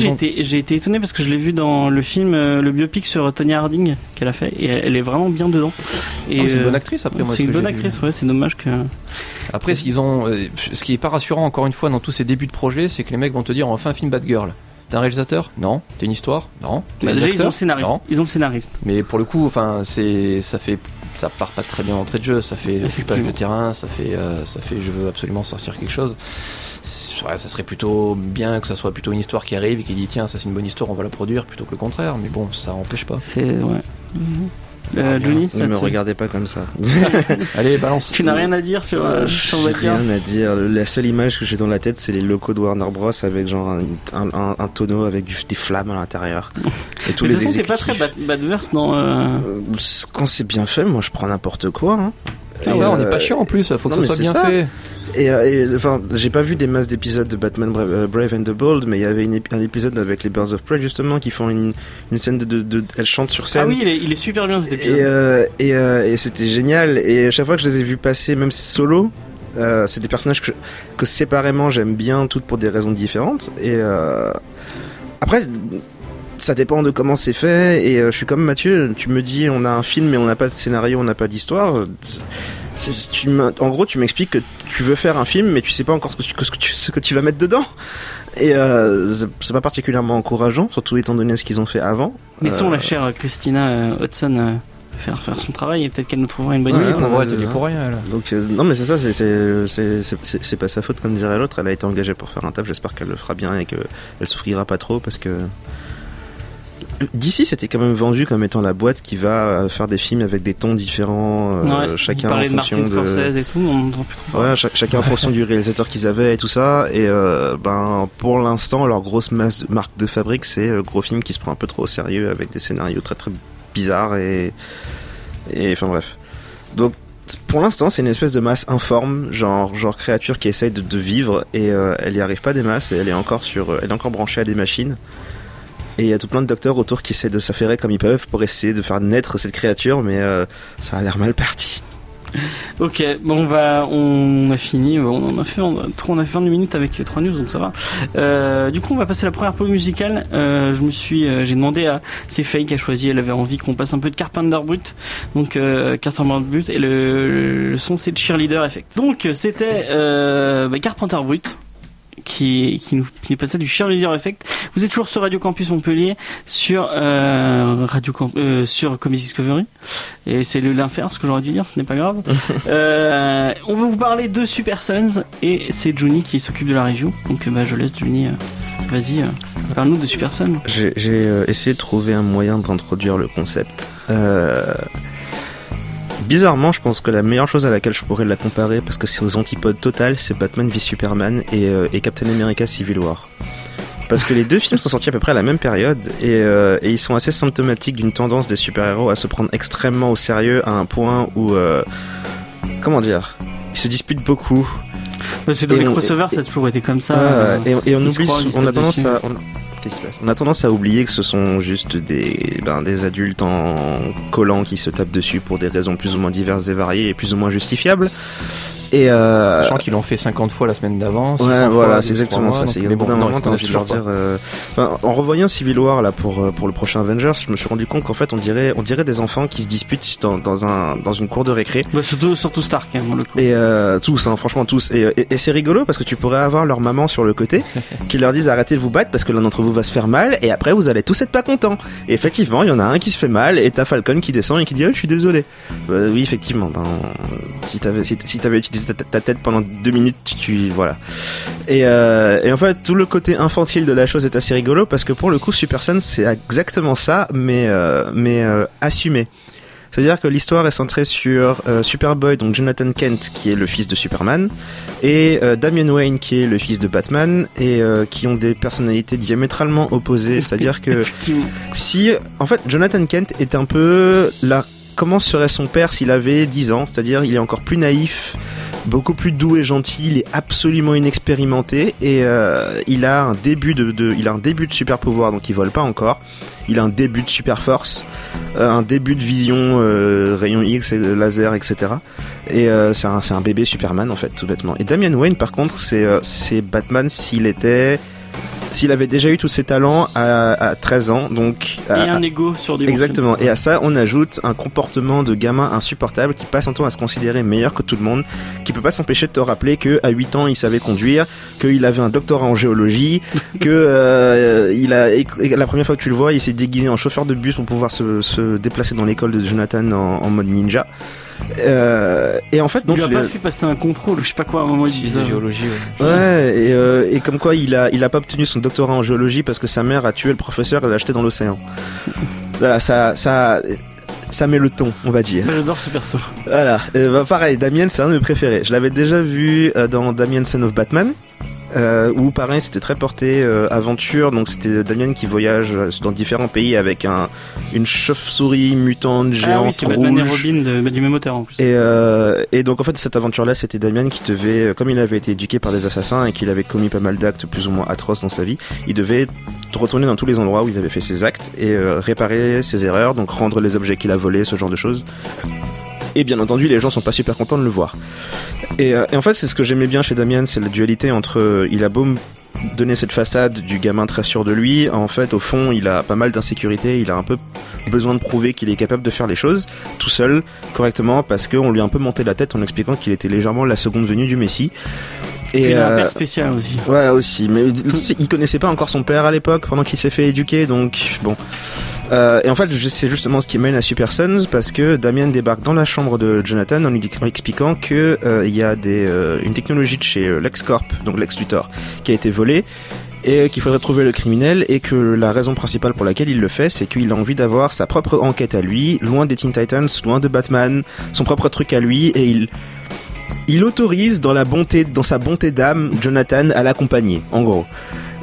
ont- été, étonné parce que je l'ai vu dans le film, euh, le biopic sur Tonya Harding qu'elle a fait, et elle, elle est vraiment bien dedans. Et Ah, c'est une bonne actrice après moi. c'est ce une bonne actrice, ouais, c'est dommage que. Après, ce qu'ils ont, euh, ce qui est pas rassurant encore une fois dans tous ces débuts de projet, c'est que les mecs vont te dire on fait un film Bad Girl. T'es un réalisateur Non. T'es une histoire Non. Bah, déjà, ils ont le scénariste. Non. Ils ont le scénariste. Mais pour le coup, enfin, c'est, ça fait, ça part pas très bien d'entrée de jeu. Ça fait occupage de terrain, ça fait, euh, ça fait, je veux absolument sortir quelque chose. Ouais, ça serait plutôt bien que ça soit plutôt une histoire qui arrive et qui dit tiens, ça c'est une bonne histoire, on va la produire plutôt que le contraire. Mais bon, ça empêche pas. C'est ouais. Euh, Ah. Johnny, Ne me regardez pas comme ça. Allez, balance. tu n'as rien à dire sur, euh, Euh, sur rien à dire. La seule image que j'ai dans la tête, c'est les locaux de Warner Bros avec genre un, un- un- un tonneau avec du- des flammes à l'intérieur. Et tous Mais de les toute façon, c'est pas très Bad- Badverse dans. euh, Euh, Quand c'est bien fait, moi je prends n'importe quoi. hein. On n'est pas chiant en plus. Faut que non, ça mais soit bien ça. fait. Et, euh, et, enfin, j'ai pas vu des masses d'épisodes de Batman Brave, euh, Brave and the Bold, mais il y avait une un épisode avec les Birds of Prey justement qui font une, une scène de, de, de- elles chantent sur scène. Ah oui, il est, il est super bien cet épisode. Et, euh, et, euh, et c'était génial. Et à chaque fois que je les ai vus passer, même solo, euh, c'est des personnages que, je- que séparément j'aime bien, toutes pour des raisons différentes. Et après, ça dépend de comment c'est fait. Et euh, je suis comme Mathieu, tu me dis on a un film mais on n'a pas de scénario, on n'a pas d'histoire. Tu en gros, tu m'expliques que tu veux faire un film, mais tu sais pas encore ce que tu, ce que tu, ce que tu vas mettre dedans. Et euh, c'est- c'est pas particulièrement encourageant, surtout étant donné ce qu'ils ont fait avant. Laissons Euh, la chère Christina euh, Hudson euh, faire, faire son travail et peut-être qu'elle nous trouvera une bonne Ouais, idée. T'es dit pour rien. Là. Donc euh, non mais c'est ça, c'est- c'est c'est- c'est- c'est- c'est pas sa faute comme dirait l'autre. Elle a été engagée pour faire un taf. J'espère qu'elle le fera bien et qu'elle souffrira pas trop parce que d'ici c'était quand même vendu comme étant la boîte qui va euh, faire des films avec des tons différents, euh, Ouais, chacun en de fonction Martin de et tout, on n'entend plus trop. parler. ouais, cha- chacun en fonction du réalisateur qu'ils avaient et tout ça. Et euh, ben pour l'instant leur grosse masse marque de fabrique c'est le gros film qui se prend un peu trop au sérieux avec des scénarios très très bizarres et et enfin bref. Donc pour l'instant, c'est une espèce de masse informe, genre genre créature qui essaye de, de vivre et euh, elle y arrive pas des masses et elle est encore sur, elle est encore branchée à des machines. Et il y a tout plein de docteurs autour qui essaient de s'affairer comme ils peuvent pour essayer de faire naître cette créature, mais euh, ça a l'air mal parti. Ok, bon, on va, on a fini. On a fait, on a, on fait 20 minutes avec trois news, donc ça va. Euh, du coup, on va passer à la première pause musicale. Euh, je me suis, j'ai demandé à, c'est Faye qui a choisi. Elle avait envie qu'on passe un peu de Carpenter Brut. Donc Carpenter Brut et le, son c'est le Cheerleader Effect. Donc c'était bah, Carpenter Brut. Qui, qui nous qui passait du Cheerleader Effect. Vous êtes toujours sur Radio Campus Montpellier, sur euh, Radio Camp- euh, sur Comedy Discovery. Et c'est le l'inverse que j'aurais dû dire, ce n'est pas grave. Euh, on va vous parler de Super Sons et c'est Johnny qui s'occupe de la review. Donc bah, je laisse Johnny. euh, Vas-y, euh, parle-nous de Super Sons. J'ai j'ai, euh, essayé de trouver un moyen d'introduire le concept. Euh, bizarrement, je pense que la meilleure chose à laquelle je pourrais la comparer, parce que c'est aux antipodes total, c'est Batman v Superman et, euh, et Captain America Civil War. Parce que les deux films sont sortis à peu près à la même période et, euh, et ils sont assez symptomatiques d'une tendance des super-héros à se prendre extrêmement au sérieux à un point où, euh, comment dire, ils se disputent beaucoup. C'est dans Et les on- crossovers, ça a toujours été comme ça. Et, on oublie, on a tendance à, on, On a tendance à oublier que ce sont juste des, ben, des adultes en collant qui se tapent dessus pour des raisons plus ou moins diverses et variées et plus ou moins justifiables. Et euh, Sachant qu'ils l'ont fait 50 fois la semaine d'avant. 600 Ouais, voilà, c'est exactement mois, ça. donc- C'est bon, non, leur toujours dire. euh, enfin, en revoyant Civil War là pour euh, pour le prochain Avengers, je me suis rendu compte qu'en fait, on dirait on dirait des enfants qui se disputent dans, dans un dans une cour de récré. Bah, surtout, surtout Stark, hein, pour le coup. Et euh, tous, hein, franchement tous. Et, et- et c'est rigolo parce que tu pourrais avoir leur maman sur le côté qui leur disent arrêtez de vous battre parce que l'un d'entre vous va se faire mal et après vous allez tous être pas contents. Et effectivement, il y en a un qui se fait mal et t'as Falcon qui descend et qui dit Ah, je suis désolé. Bah, oui, effectivement. Ben, si t'avais si, si t'avais utilisé ta, ta tête pendant deux minutes, tu, voilà. Et, euh, et en fait, tout le côté infantile de la chose est assez rigolo parce que pour le coup, Super Sense c'est exactement ça, mais euh, mais euh, assumé. C'est-à-dire que l'histoire est centrée sur euh, Superboy, donc Jonathan Kent, qui est le fils de Superman, et euh, Damian Wayne, qui est le fils de Batman, et euh, qui ont des personnalités diamétralement opposées. C'est-à-dire que si, en fait, Jonathan Kent est un peu la. Comment serait son père s'il avait 10 ans? C'est-à-dire, il est encore plus naïf, beaucoup plus doux et gentil. Il est absolument inexpérimenté et euh, il a un début de, il a un début de super pouvoir, donc il vole pas encore. Il a un début de super force, euh, un début de vision euh, rayon X, et laser, etc. Et euh, c'est un, un bébé Superman en fait, tout bêtement. Et Damian Wayne, par contre, euh, c'est Batman s'il était, s'il avait déjà eu tous ses talents à, à 13 ans, donc Et à- un ego sur des Exactement. Et à ça, on ajoute un comportement de gamin insupportable qui passe son temps à se considérer meilleur que tout le monde, qui peut pas s'empêcher de te rappeler que à 8 ans, il savait conduire, qu'il avait un doctorat en géologie, que euh, il a la première fois que tu le vois, il s'est déguisé en chauffeur de bus pour pouvoir se, se déplacer dans l'école de Jonathan en, en mode ninja. Euh, et en fait, Il donc lui a pas fait passer un contrôle, je sais pas quoi, à un moment il Si, ça. géologie. ouais. Ouais, et, euh, et comme quoi il a, il a pas obtenu son doctorat en géologie parce que sa mère a tué le professeur et l'a jeté dans l'océan. Voilà, ça, ça, ça met le ton, on va dire. J'adore ce perso. Voilà, Euh, bah, pareil, Damien c'est un de mes préférés. Je l'avais déjà vu euh, dans Damien Son of Batman. Euh, où pareil c'était très porté euh, aventure donc c'était Damien qui voyage euh, dans différents pays avec un une chauve-souris mutante Ah géante oui, Batman et rouge Robin de, bah, du même auteur en plus. et, euh, et donc en fait cette aventure-là, c'était Damien qui devait, euh, comme il avait été éduqué par des assassins et qu'il avait commis pas mal d'actes plus ou moins atroces dans sa vie, il devait retourner dans tous les endroits où il avait fait ses actes et euh, réparer ses erreurs, donc rendre les objets qu'il a volés, ce genre de choses. Et bien entendu, les gens sont pas super contents de le voir. Et, euh, et en fait, c'est ce que j'aimais bien chez Damien, c'est la dualité entre, euh, il a beau donner cette façade du gamin très sûr de lui, en fait, au fond, il a pas mal d'insécurité, il a un peu besoin de prouver qu'il est capable de faire les choses tout seul, correctement, parce qu'on lui a un peu monté la tête en expliquant qu'il était légèrement la seconde venue du Messie. Et il a un euh, père spécial aussi. Ouais, aussi. Mais il connaissait pas encore son père à l'époque, pendant qu'il s'est fait éduquer, donc bon. Euh, et en fait, c'est justement ce qui mène à Super Sons, parce que Damien débarque dans la chambre de Jonathan en lui expliquant que euh, il y a euh, une technologie de chez euh, LexCorp, donc Lex Luthor, qui a été volée et qu'il faudrait trouver le criminel et que la raison principale pour laquelle il le fait, c'est qu'il a envie d'avoir sa propre enquête à lui, loin des Teen Titans, loin de Batman, son propre truc à lui et il il autorise dans la bonté dans sa bonté d'âme Jonathan à l'accompagner en gros.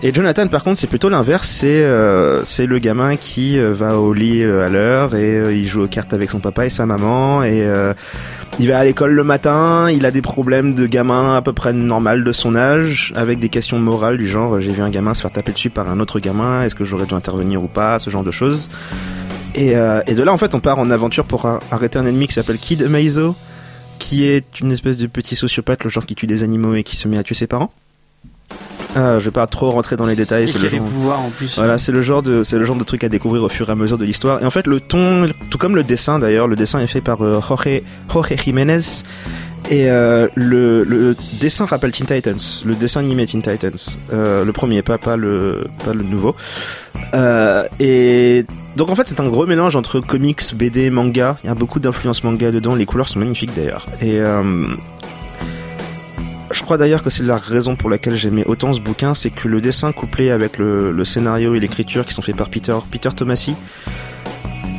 Et Jonathan par contre c'est plutôt l'inverse, c'est euh, c'est le gamin qui euh, va au lit euh, à l'heure et euh, il joue aux cartes avec son papa et sa maman et il va à l'école le matin, il a des problèmes de gamin à peu près normal de son âge, avec des questions morales du genre j'ai vu un gamin se faire taper dessus par un autre gamin, est-ce que j'aurais dû intervenir ou pas, ce genre de choses. Et, et de là en fait on part en aventure pour ar- arrêter un ennemi qui s'appelle Kid Maizo, qui est une espèce de petit sociopathe, le genre qui tue des animaux et qui se met à tuer ses parents. Euh, je vais pas trop rentrer dans les détails, c'est le genre... pouvoirs en plus. Voilà, c'est le genre de c'est le genre de truc à découvrir au fur et à mesure de l'histoire. Et en fait, le ton, tout comme le dessin d'ailleurs, le dessin est fait par euh, Jorge, Jorge Jiménez. Et euh, le, le dessin rappelle Teen Titans, le dessin animé Teen Titans, euh, le premier, pas pas le pas le nouveau. Euh, et donc en fait, c'est un gros mélange entre comics, BD, manga. Il y a beaucoup d'influence manga dedans. Les couleurs sont magnifiques d'ailleurs. Et je crois d'ailleurs que c'est la raison pour laquelle j'aimais autant ce bouquin, c'est que le dessin couplé avec le, scénario et l'écriture qui sont faits par Peter, Peter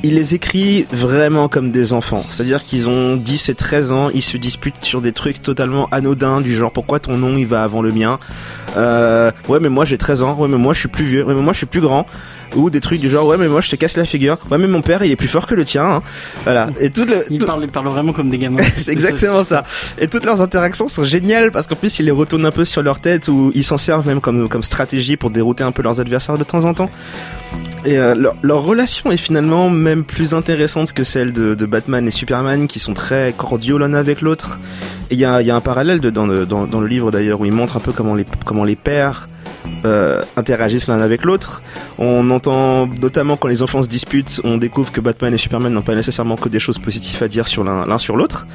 il les écrit vraiment comme des enfants. C'est-à-dire qu'ils ont 10 et 13 ans, ils se disputent sur des trucs totalement anodins, du genre pourquoi ton nom il va avant le mien? Euh, ouais, mais moi j'ai 13 ans, ouais, mais moi je suis plus vieux, ouais, mais moi je suis plus grand. Ou des trucs du genre, ouais, mais moi je te casse la figure, ouais, mais mon père il est plus fort que le tien. hein. Voilà. Et tout le, Ils tout- parlent, ils parlent vraiment comme des gamins. c'est exactement ça. Et toutes leurs interactions sont géniales parce qu'en plus ils les retournent un peu sur leur tête ou ils s'en servent même comme, comme stratégie pour dérouter un peu leurs adversaires de temps en temps. Et euh, leur, leur relation est finalement même plus intéressante que celle de, de Batman et Superman qui sont très cordiaux l'un avec l'autre. Et il y a, il y a un parallèle de- dans, le, dans, dans le livre d'ailleurs où il montre un peu comment les, comment les pères euh, interagissent l'un avec l'autre. On entend notamment quand les enfants se disputent, on découvre que Batman et Superman n'ont pas nécessairement que des choses positives à dire sur l'un sur l'autre.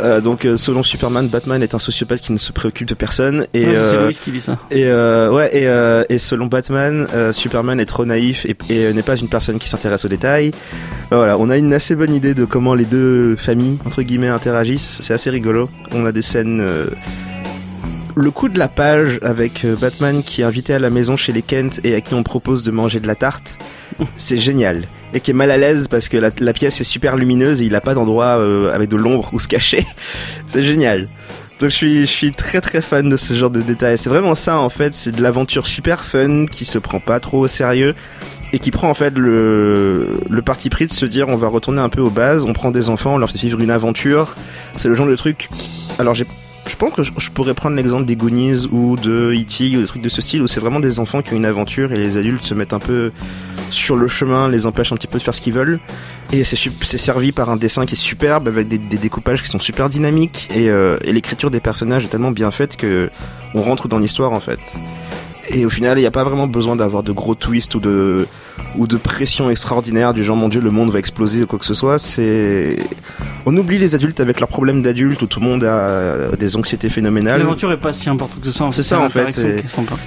Euh, donc euh, selon Superman, Batman est un sociopathe qui ne se préoccupe de personne et euh, Loïs qui dit ça. et ouais et, et selon Batman, Superman est trop naïf et, et, n'est pas une personne qui s'intéresse aux détails. Euh, Voilà, on a une assez bonne idée de comment les deux familles entre guillemets interagissent. C'est assez rigolo. On a des scènes. Le coup de la page avec euh, Batman qui est invité à la maison chez les Kent et à qui on propose de manger de la tarte, c'est génial. Et qui est mal à l'aise parce que la, la pièce est super lumineuse et il a pas d'endroit euh, avec de l'ombre où se cacher. c'est génial. Donc je suis, je suis très très fan de ce genre de détails. C'est vraiment ça en fait, c'est de l'aventure super fun qui se prend pas trop au sérieux et qui prend en fait le, le parti pris de se dire on va retourner un peu aux bases, on prend des enfants, on leur fait vivre une aventure. C'est le genre de truc. Alors j'ai je pense que je, pourrais prendre l'exemple des Goonies ou de E.T. ou des trucs de ce style où c'est vraiment des enfants qui ont une aventure et les adultes se mettent un peu sur le chemin, les empêchent un petit peu de faire ce qu'ils veulent. Et c'est servi par un dessin qui est superbe avec des, des découpages qui sont super dynamiques et, euh, et l'écriture des personnages est tellement bien faite que on rentre dans l'histoire en fait. Et au final, il n'y a pas vraiment besoin d'avoir de gros twists ou de ou de pression extraordinaire du genre mon dieu le monde va exploser ou quoi que ce soit. C'est on oublie les adultes avec leurs problèmes d'adultes où tout le monde a des anxiétés phénoménales. L'aventure est pas si importante que ça. C'est ça, en fait,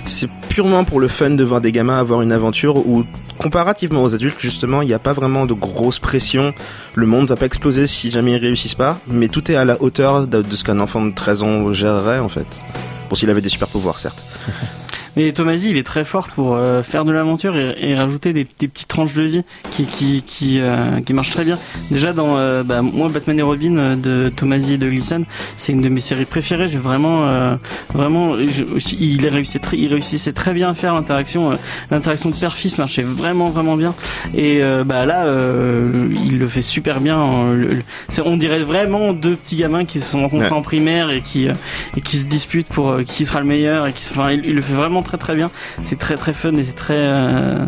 c'est- purement pour le fun de voir des gamins avoir une aventure où, comparativement aux adultes, justement, il n'y a pas vraiment de grosse pression. Le monde va pas exploser si jamais ils réussissent pas, mais tout est à la hauteur de, de ce qu'un enfant de 13 ans gérerait, en fait. Bon, s'il avait des super pouvoirs, certes. Mais Tomasi, il est très fort pour euh, faire de l'aventure et, et rajouter des, des petites tranches de vie qui qui qui, euh, qui marchent très bien. Déjà dans euh, bah, moi Batman et Robin euh, de Tomasi et de Gleason, c'est une de mes séries préférées. J'ai vraiment euh, vraiment je- il réussissait très il réussissait très bien à faire l'interaction euh, l'interaction de père-fils marchait vraiment vraiment bien et euh, bah là euh, il le fait super bien. le- le- c'est- on dirait vraiment deux petits gamins qui se sont rencontrés Ouais. en primaire et qui euh, et qui se disputent pour qui sera le meilleur et qui enfin il, il le fait vraiment très très bien. C'est très très fun et c'est très euh,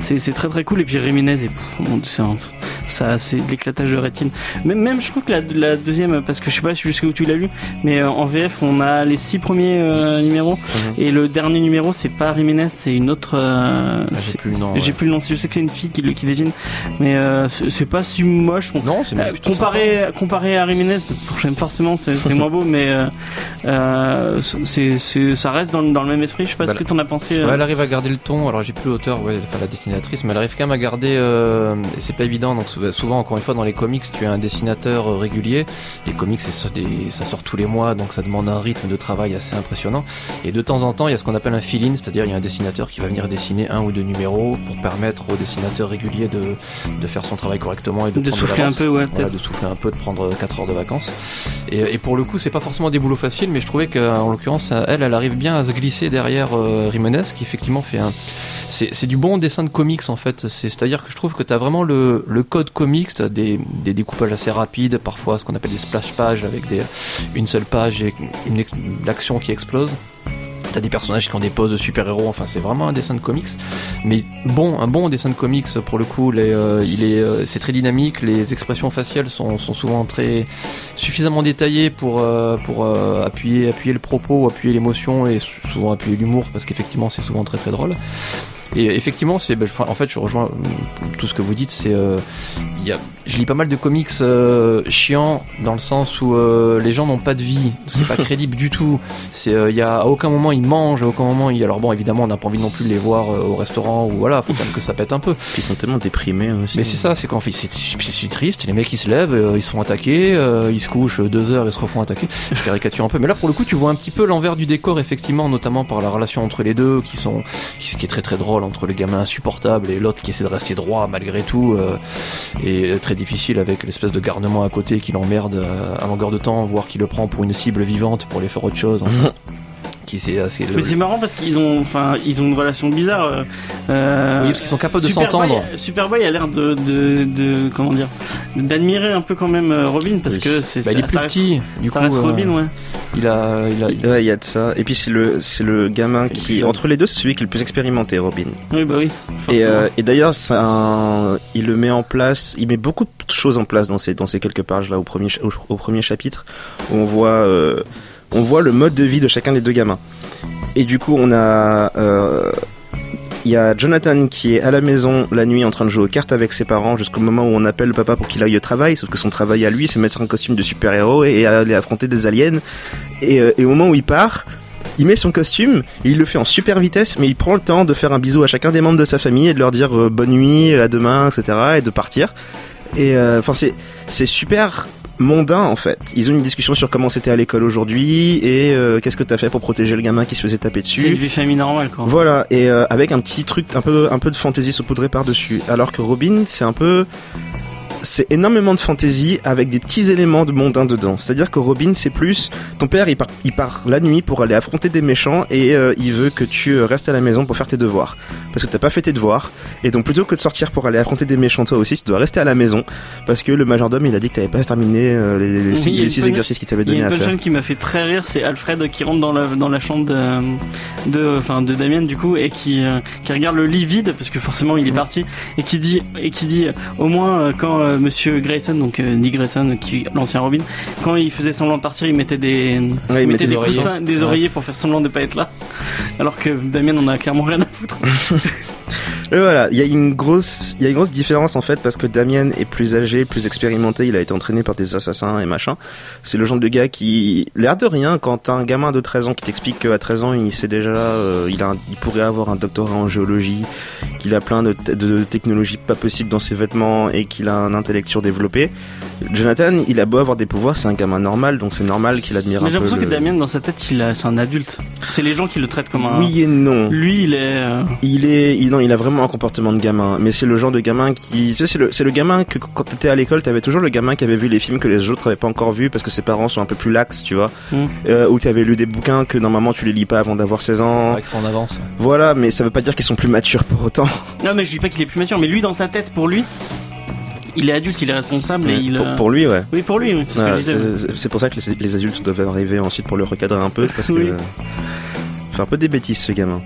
c'est c'est très très cool. Et puis Réminez et c'est un- ça c'est de l'éclatage de rétine. Même même je trouve que la, la deuxième parce que je sais pas jusqu'où tu l'as lu mais euh, en VF on a les six premiers euh, numéros. Et le dernier numéro c'est pas Réminez c'est une autre Ah, j'ai plus le nom, j'ai ouais. plus le nom. Je sais que c'est une fille qui le qui dessine mais c'est c'est pas si moche. On- Non, c'est plutôt comparé, comparé à Riménez, forcément c'est c'est moins beau, mais c'est ça reste dans, le- dans le même esprit. Je sais pas Bah, ce que t'en as pensé. Ouais, euh. elle arrive à garder le ton. Alors j'ai plus l'auteur, ouais, enfin la dessinatrice, mais elle arrive quand même à garder. euh, et c'est pas évident. Donc sou- souvent, encore une fois, dans les comics, tu as un dessinateur euh, régulier. Les comics, des- ça sort tous les mois, donc ça demande un rythme de travail assez impressionnant. Et de temps en temps, il y a ce qu'on appelle un fill-in, c'est-à-dire il y a un dessinateur qui va venir dessiner un ou deux numéros pour permettre au dessinateur régulier de, de faire son travail correctement et de, souffler un peu, ouais, Voilà, de souffler un peu, de prendre 4 heures de vacances. Et, et pour le coup, c'est pas forcément des boulots faciles, mais je trouvais qu'en l'occurrence, elle, elle arrive bien à se glisser derrière euh, Jiménez, qui effectivement fait un. C'est du bon dessin de comics en fait. C'est- C'est-à-dire que je trouve que tu as vraiment le, code comics, des, des découpages assez rapides, parfois ce qu'on appelle des splash pages avec des, une seule page et une, l'action qui explose. T'as des personnages qui ont des poses de super-héros, enfin c'est vraiment un dessin de comics. Mais bon, un bon dessin de comics pour le coup, euh, il est, euh, c'est très dynamique, les expressions faciales sont, sont souvent très suffisamment détaillées pour, euh, pour appuyer, appuyer le propos, appuyer l'émotion et sou- souvent appuyer l'humour parce qu'effectivement c'est souvent très très drôle. Et effectivement, c'est, ben, en fait, je rejoins tout ce que vous dites. C'est, je lis pas mal de comics euh, chiants dans le sens où euh, les gens n'ont pas de vie, c'est pas crédible du tout. C'est, il y a à aucun moment ils mangent, à aucun moment ils. Alors bon, évidemment, on n'a pas envie non plus de les voir euh, au restaurant ou voilà, faut quand même que ça pète un peu. Puis ils sont tellement déprimés aussi. Mais c'est ça, c'est fait, c'est, triste. Les mecs ils se lèvent, euh, ils se font attaquer, euh, ils se couchent deux heures, ils se refont attaquer. Je caricature un peu, mais là pour le coup, tu vois un petit peu l'envers du décor, effectivement, notamment par la relation entre les deux, qui sont, qui, qui est très très drôle entre le gamin insupportable et l'autre qui essaie de rester droit malgré tout, euh, et très difficile avec l'espèce de garnement à côté qui l'emmerde euh, à longueur de temps, voire qui le prend pour une cible vivante pour aller faire autre chose. enfin. qui c'est assez. Mais c'est marrant parce qu'ils ont, enfin, ils ont une relation bizarre. euh, euh, Oui, parce qu'ils sont capables de Superboy- s'entendre. Superboy a l'air de, de, de- comment dire, d'admirer un peu quand même euh, Robin parce Oui. que c'est Bah, il est plus reste- petit, du ça coup. reste euh, Robin, ouais. il a, il a, il- Ouais, il y a de ça. Et puis c'est le, c'est le gamin qui, entre les deux, c'est celui qui est le plus expérimenté, Robin. Oui, bah oui. Et, euh, d'ailleurs, un- il le met en place, il met beaucoup de choses en place dans ces, dans ces quelques pages là au premier, au, au premier chapitre où on voit, euh, on voit le mode de vie de chacun des deux gamins. Et du coup, on a, euh, il y a Jonathan qui est à la maison la nuit en train de jouer aux cartes avec ses parents jusqu'au moment où on appelle le papa pour qu'il aille au travail. Sauf que son travail à lui, c'est mettre un costume de super-héros et aller affronter des aliens. Et, euh, au moment où il part, il met son costume, et il le fait en super vitesse, mais il prend le temps de faire un bisou à chacun des membres de sa famille et de leur dire euh, bonne nuit, à demain, etc. et de partir. Et enfin, c'est super mondain en fait. Ils ont une discussion sur comment c'était à l'école aujourd'hui et euh, qu'est-ce que t'as fait pour protéger le gamin qui se faisait taper c'est une dessus. vie famille normale, quoi. Voilà, et euh, avec un petit truc, un peu, un peu de fantaisie saupoudrée par-dessus. Alors que Robin, c'est un peu. C'est énormément de fantaisie avec des petits éléments de mondain dedans. C'est-à-dire que Robin, c'est plus. Ton père, il part, il part la nuit pour aller affronter des méchants et euh, il veut que tu euh, restes à la maison pour faire tes devoirs. Parce que t'as pas fait tes devoirs. Et donc, plutôt que de sortir pour aller affronter des méchants toi aussi, tu dois rester à la maison. Parce que le majordome, il a dit que t'avais pas terminé euh, les, les six, les punch- exercices qu'il t'avait Il y donné a à une faire. punchline qui m'a fait très rire, c'est Alfred qui rentre dans la, dans la chambre de, de, enfin, de Damien du coup et qui, euh, qui regarde le lit vide parce que forcément il est parti et qui dit et qui dit au moins quand euh, Monsieur Grayson donc euh, Nick Grayson qui l'ancien Robin quand il faisait semblant de partir il mettait des Ouais, il il mettait mettait des oreillers. coussins des Ouais. oreillers pour faire semblant de pas être là alors que Damien en a clairement rien à foutre. Et voilà, il y a une grosse, il y a une grosse différence en fait parce que Damien est plus âgé, plus expérimenté, il a été entraîné par des assassins et machin. C'est le genre de gars qui, l'air de rien, quand un gamin de 13 ans qui t'explique qu'à 13 ans il sait déjà, euh, il a, un- il pourrait avoir un doctorat en géologie, qu'il a plein de, de technologies pas possibles dans ses vêtements et qu'il a un intellect surdéveloppé. Jonathan, il a beau avoir des pouvoirs, c'est un gamin normal, donc c'est normal qu'il admire Mais un j'ai peu. l'impression le- que Damien dans sa tête il a, c'est un adulte. C'est les gens qui le traitent comme un. Oui et non. Lui il est. euh, Il est, il, non, il a vraiment un comportement de gamin, mais c'est le genre de gamin qui, tu sais, c'est le, c'est le gamin que quand t'étais à l'école, t'avais toujours le gamin qui avait vu les films que les autres avaient pas encore vus parce que ses parents sont un peu plus laxes, tu vois, Mm. euh, ou qui avait lu des bouquins que normalement tu les lis pas avant d'avoir 16 ans. avec son avance. Voilà, mais ça veut pas dire qu'ils sont plus matures pour autant. Non mais je dis pas qu'il est plus mature mais lui dans sa tête pour lui il est adulte il est responsable et il. pour, pour lui, ouais. Oui, pour lui, oui, c'est ce que Ouais, je disais. c'est pour ça que les, les adultes doivent arriver ensuite pour le recadrer un peu parce que Oui. fait un peu des bêtises ce gamin.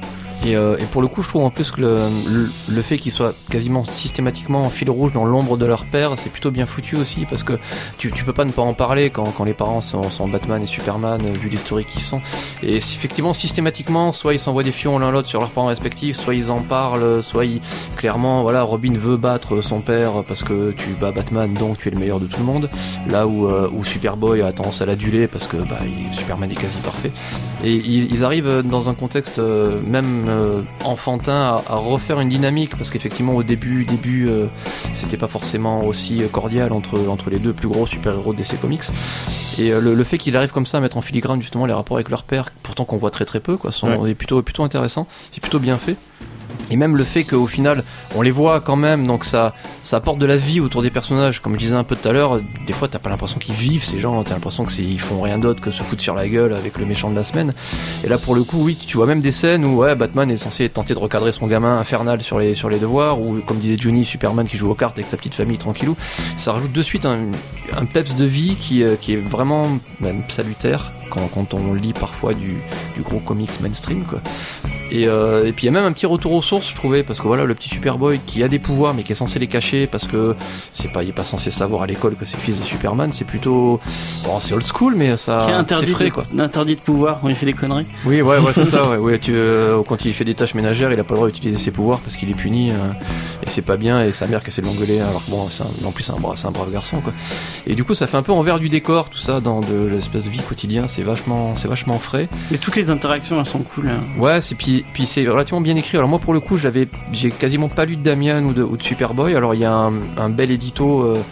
Et, euh, et pour le coup, je trouve en plus que le, le, le fait qu'ils soient quasiment systématiquement en fil rouge dans l'ombre de leur père, c'est plutôt bien foutu aussi parce que tu, tu peux pas ne pas en parler quand, quand les parents sont, sont Batman et Superman, euh, vu l'historique qu'ils sont. Et effectivement, systématiquement, soit ils s'envoient des fions l'un l'autre sur leurs parents respectifs, soit ils en parlent, soit ils, clairement, voilà, Robin veut battre son père parce que tu bats Batman, donc tu es le meilleur de tout le monde. Là où, euh, où Superboy a tendance à l'aduler parce que bah, Superman est quasi parfait. Et ils, ils arrivent dans un contexte euh, même euh, enfantin à, à refaire une dynamique parce qu'effectivement au début, début euh, c'était pas forcément aussi cordial entre, entre les deux plus gros super-héros de DC Comics. Et euh, le, le fait qu'il arrive comme ça à mettre en filigrane justement les rapports avec leur père, pourtant qu'on voit très très peu, quoi, sont, est plutôt, plutôt intéressant, c'est plutôt bien fait. Et même le fait qu'au final, on les voit quand même, donc ça, ça apporte de la vie autour des personnages. Comme je disais un peu tout à l'heure, des fois t'as pas l'impression qu'ils vivent ces gens, t'as l'impression que c'est- ils font rien d'autre que se foutre sur la gueule avec le méchant de la semaine. Et là pour le coup, oui, tu vois même des scènes où Batman est censé tenter de recadrer son gamin infernal sur les, sur les devoirs, ou comme disait Johnny, Superman qui joue aux cartes avec sa petite famille tranquillou. Ça rajoute de suite un, un peps de vie qui, euh, qui est vraiment même salutaire quand, quand on lit parfois du, du gros comics mainstream quoi. Et, euh, et puis il y a même un petit retour aux sources, je trouvais, parce que voilà, le petit Superboy qui a des pouvoirs mais qui est censé les cacher parce que c'est pas, il est pas censé savoir à l'école que c'est le fils de Superman. C'est plutôt, bon, c'est old school, mais ça, Qui est interdit, frais de, quoi. interdit de pouvoir quand il fait des conneries. Oui, ouais, ouais, c'est ça. Ouais, ouais, tu, euh, quand il fait des tâches ménagères, il a pas le droit d'utiliser ses pouvoirs parce qu'il est puni euh, et c'est pas bien. Et sa mère qui essaie de l'engueuler, alors que bon, un- en plus c'est un, brave, un brave garçon quoi. Et du coup, ça fait un peu envers du décor tout ça dans l'espèce de vie quotidien. C'est vachement, c'est vachement frais. Mais toutes les interactions elles sont cool. hein. Ouais, c'est puis, puis c'est relativement bien écrit. Alors moi pour le coup, j'avais j'ai quasiment pas lu de Damian ou de, ou de Superboy. Alors il y a un, un bel édito euh,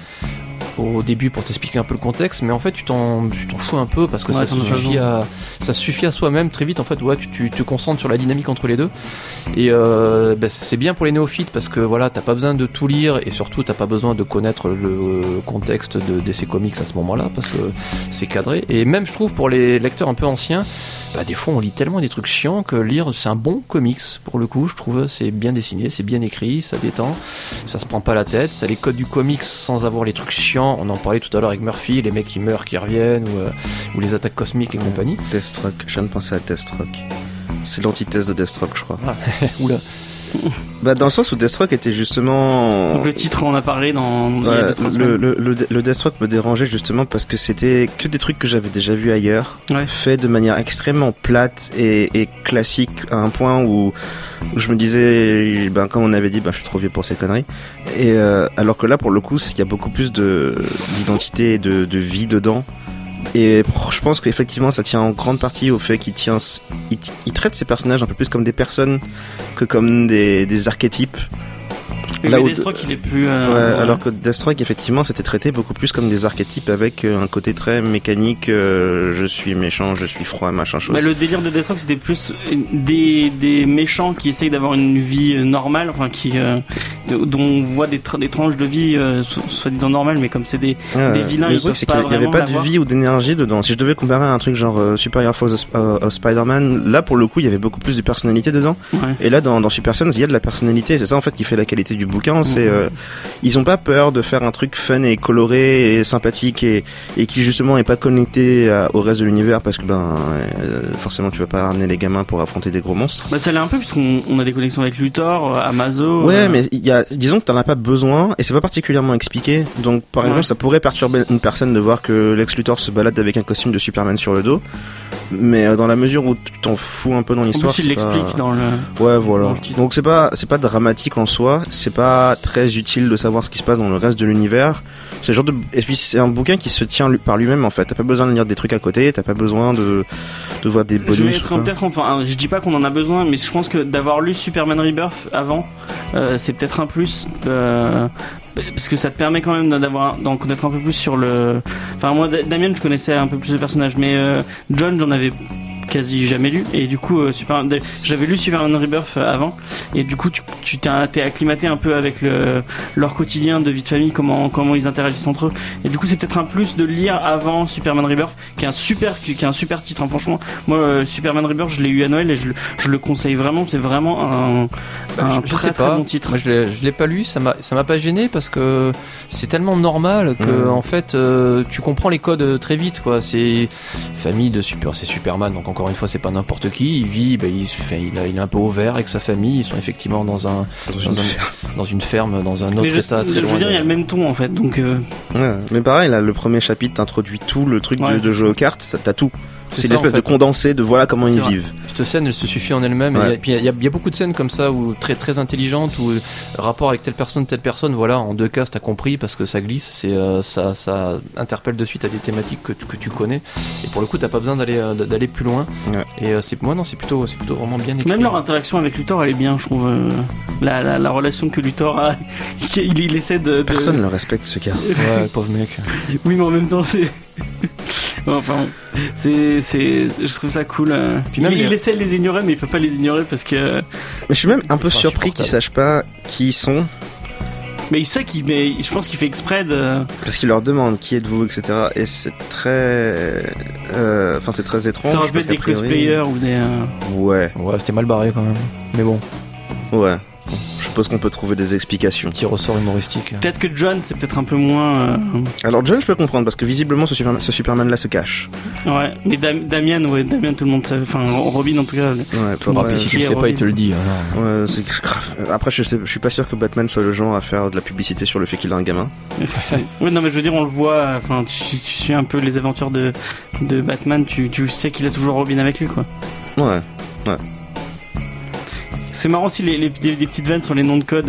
au début pour t'expliquer un peu le contexte, mais en fait tu t'en tu t'en fous un peu parce que Ouais, ça se suffit à ça suffit à soi-même très vite en fait. Ouais, tu, te concentres sur la dynamique entre les deux. Et euh, ben, c'est bien pour les néophytes parce que voilà, t'as pas besoin de tout lire et surtout t'as pas besoin de connaître le contexte de DC Comics à ce moment-là parce que c'est cadré. Et même je trouve pour les lecteurs un peu anciens, bah, des fois on lit tellement des trucs chiants que lire c'est un bon comics pour le coup. Je trouve c'est bien dessiné, c'est bien écrit, ça détend, ça se prend pas la tête, ça les codes du comics sans avoir les trucs chiants. On en parlait tout à l'heure avec Murphy, les mecs qui meurent, qui reviennent ou, euh, ou les attaques cosmiques et compagnie. Deathstroke, je viens de penser à Deathstroke. C'est l'antithèse de Deathstroke, je crois. Oula. Bah, dans le sens où Deathstroke était justement. Donc le titre on en a parlé dans il y a Ouais, deux, trois le, le, le, le Deathstroke me dérangeait justement parce que c'était que des trucs que j'avais déjà vus ailleurs, Ouais. fait de manière extrêmement plate et, et classique à un point où, où je me disais, ben comme on avait dit, ben je suis trop vieux pour ces conneries. Et euh, alors que là, pour le coup, il y a beaucoup plus de d'identité et de, de vie dedans. Et je pense qu'effectivement, ça tient en grande partie au fait qu'il traite ces personnages un peu plus comme des personnes que comme des archétypes. Mais là où- Deathstroke il est plus. euh, Ouais, alors que Deathstroke, effectivement, c'était traité beaucoup plus comme des archétypes avec euh, un côté très mécanique. euh, je suis méchant, je suis froid, machin chose. Bah, le délire de Deathstroke c'était plus des, des méchants qui essayent d'avoir une vie normale, enfin qui euh, dont on voit des, tra- des tranches de vie so- soi-disant normales, mais comme c'est des Ouais, des vilains, mais le truc, c'est qu'il n'y avait pas de vie ou d'énergie dedans. Si je devais comparer à un truc genre Superior Force of, of Spider-Man, là pour le coup, il y avait beaucoup plus de personnalité dedans. Ouais. Et là, dans, dans Super Sons, il y a de la personnalité. C'est ça en fait qui fait la qualité du bouquin. C'est euh, ils ont pas peur de faire un truc fun et coloré et sympathique et, et qui justement est pas connecté à- au reste de l'univers parce que ben euh, forcément tu vas pas ramener les gamins pour affronter des gros monstres. Bah, ça l'est un peu puisqu'on on a des connexions avec Luthor, euh, Amazo. Ouais, euh, mais il y a, disons que t'en as pas besoin et c'est pas particulièrement expliqué. Donc, par Ouais. exemple, ça pourrait perturber une personne de voir que Lex Luthor se balade avec un costume de Superman sur le dos. Mais euh, dans la mesure où tu t'en fous un peu dans l'histoire, il c'est pas- l'explique dans le. Ouais, voilà. le. Donc c'est pas c'est pas dramatique en soi. C'est pas très utile de savoir ce qui se passe dans le reste de l'univers. C'est genre de et puis c'est un bouquin qui se tient par lui-même en fait. T'as pas besoin de lire des trucs à côté. T'as pas besoin de de voir des Je bonus. quoi. peut-être enfin, je dis pas qu'on en a besoin, mais je pense que d'avoir lu Superman Rebirth avant, euh, c'est peut-être un plus. euh, parce que ça te permet quand même d'avoir d'en connaître un peu plus sur le. Enfin moi Da- Damien je connaissais un peu plus de personnages, mais euh, John j'en avais quasi jamais lu et du coup euh, Super j'avais lu Superman Rebirth euh, avant et du coup tu t'es acclimaté un peu avec le leur quotidien de vie de famille comment comment ils interagissent entre eux et du coup c'est peut-être un plus de lire avant Superman Rebirth qui est un super qui est un super titre hein. franchement moi euh, Superman Rebirth je l'ai eu à Noël et je, le- je le conseille vraiment c'est vraiment un, Bah, un je, je très sais très pas. bon titre Moi, je l'ai, je l'ai pas lu, ça m'a, ça m'a pas gêné parce que c'est tellement normal que Mhm. en fait, euh, tu comprends les codes très vite, quoi. C'est famille de super, c'est Superman, donc encore une fois, c'est pas n'importe qui. Il vit, ben, il, enfin, il, a, il est un peu au vert avec sa famille. Ils sont effectivement dans un, Dans dans une un- ferme. dans une ferme, dans un mais autre je, état très je loin. veux dire de- il y a le même ton en fait donc euh, Ouais. Mais pareil, là, le premier chapitre introduit tout le truc Ouais. de, de jeu aux cartes. T'as tout. C'est ça, une espèce en fait. de condensé de voilà comment ils vrai. vivent. Cette scène, elle se suffit en elle-même. Ouais. Et puis il y, a- il y a beaucoup de scènes comme ça où très très intelligentes où rapport avec telle personne, telle personne. Voilà, en deux cas, t'as compris parce que ça glisse. C'est euh, ça, ça interpelle de suite à des thématiques que, tu- que tu connais. Et pour le coup, t'as pas besoin d'aller euh, d'aller plus loin. Ouais. Et euh, c'est moi non, c'est plutôt c'est plutôt vraiment bien écrit. même leur interaction avec Luthor elle est bien je trouve euh, la, la, la relation que Luthor a il, il essaie de, de- Personne ne le respecte ce gars. Ouais, pauvre mec. Oui, mais en même temps, c'est. Enfin, c'est, c'est, je trouve ça cool. euh. Puis même il, les- il essaie de les ignorer, mais il peut pas les ignorer parce que. Mais je suis même un peu surpris qu'ils sachent pas qui ils sont. Mais il sait qu'il, mais je pense qu'il fait exprès de. Parce qu'il leur demande qui êtes-vous, etc. Et c'est très. euh, Enfin, c'est très étrange. Ça aurait pu être des priori- cosplayers ou des. euh, Ouais, Ouais, c'était mal barré quand même. Mais bon. ouais. Je suppose qu'on peut trouver des explications. Petit ressort humoristique. Peut-être que John, c'est peut-être un peu moins. euh, Alors John, je peux comprendre parce que visiblement ce, Superman, ce Superman là se cache. Ouais, mais Dam- Damien, ouais, Damien, tout le monde. sait- Enfin, Robin en tout cas. Ouais, moi, puis si tu ouais, sais pas, ouais. il te le dit. alors. ouais, c'est grave. Après, je, sais, je suis pas sûr que Batman soit le genre à faire de la publicité sur le fait qu'il a un gamin. Oui, non, mais je veux dire, on le voit. Enfin, tu, tu suis un peu les aventures de, de Batman. Tu, tu sais qu'il a toujours Robin avec lui, quoi. Ouais. C'est marrant aussi les, petites vannes sur les noms de code.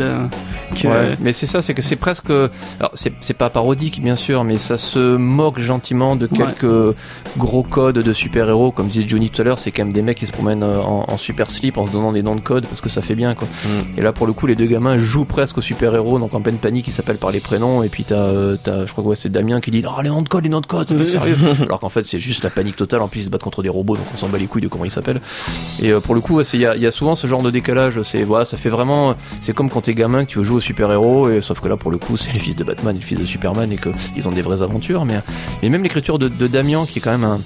Que, Ouais, mais c'est ça, c'est que c'est presque. Alors, c'est pas parodique, bien sûr, mais ça se moque gentiment de quelques gros codes de super-héros. Comme disait Johnny tout à l'heure, c'est quand même des mecs qui se promènent euh, en, en super slip en se donnant des noms de code parce que ça fait bien, quoi. Mm. Et là, pour le coup, les deux gamins jouent presque aux super-héros, donc en pleine panique, ils s'appellent par les prénoms. Et puis, t'as, euh, je crois que ouais, c'est Damien qui dit Oh, les noms de code, les noms de code, ça fait sérieux. Alors qu'en fait, c'est juste la panique totale. En plus, ils se battent contre des robots, donc on s'en bat les couilles de comment ils s'appellent. Et euh, pour le coup, ouais, c'est- il y, a- il y a souvent ce genre de décalage. C'est voilà, ça fait vraiment. C'est comme quand t'es gamin que tu veux jouer aux super-héros, et sauf que là, pour le coup, c'est le fils de Batman et le fils de Superman, et qu'ils ont des vraies aventures. Mais, mais même l'écriture de, de Damien, qui est quand même un,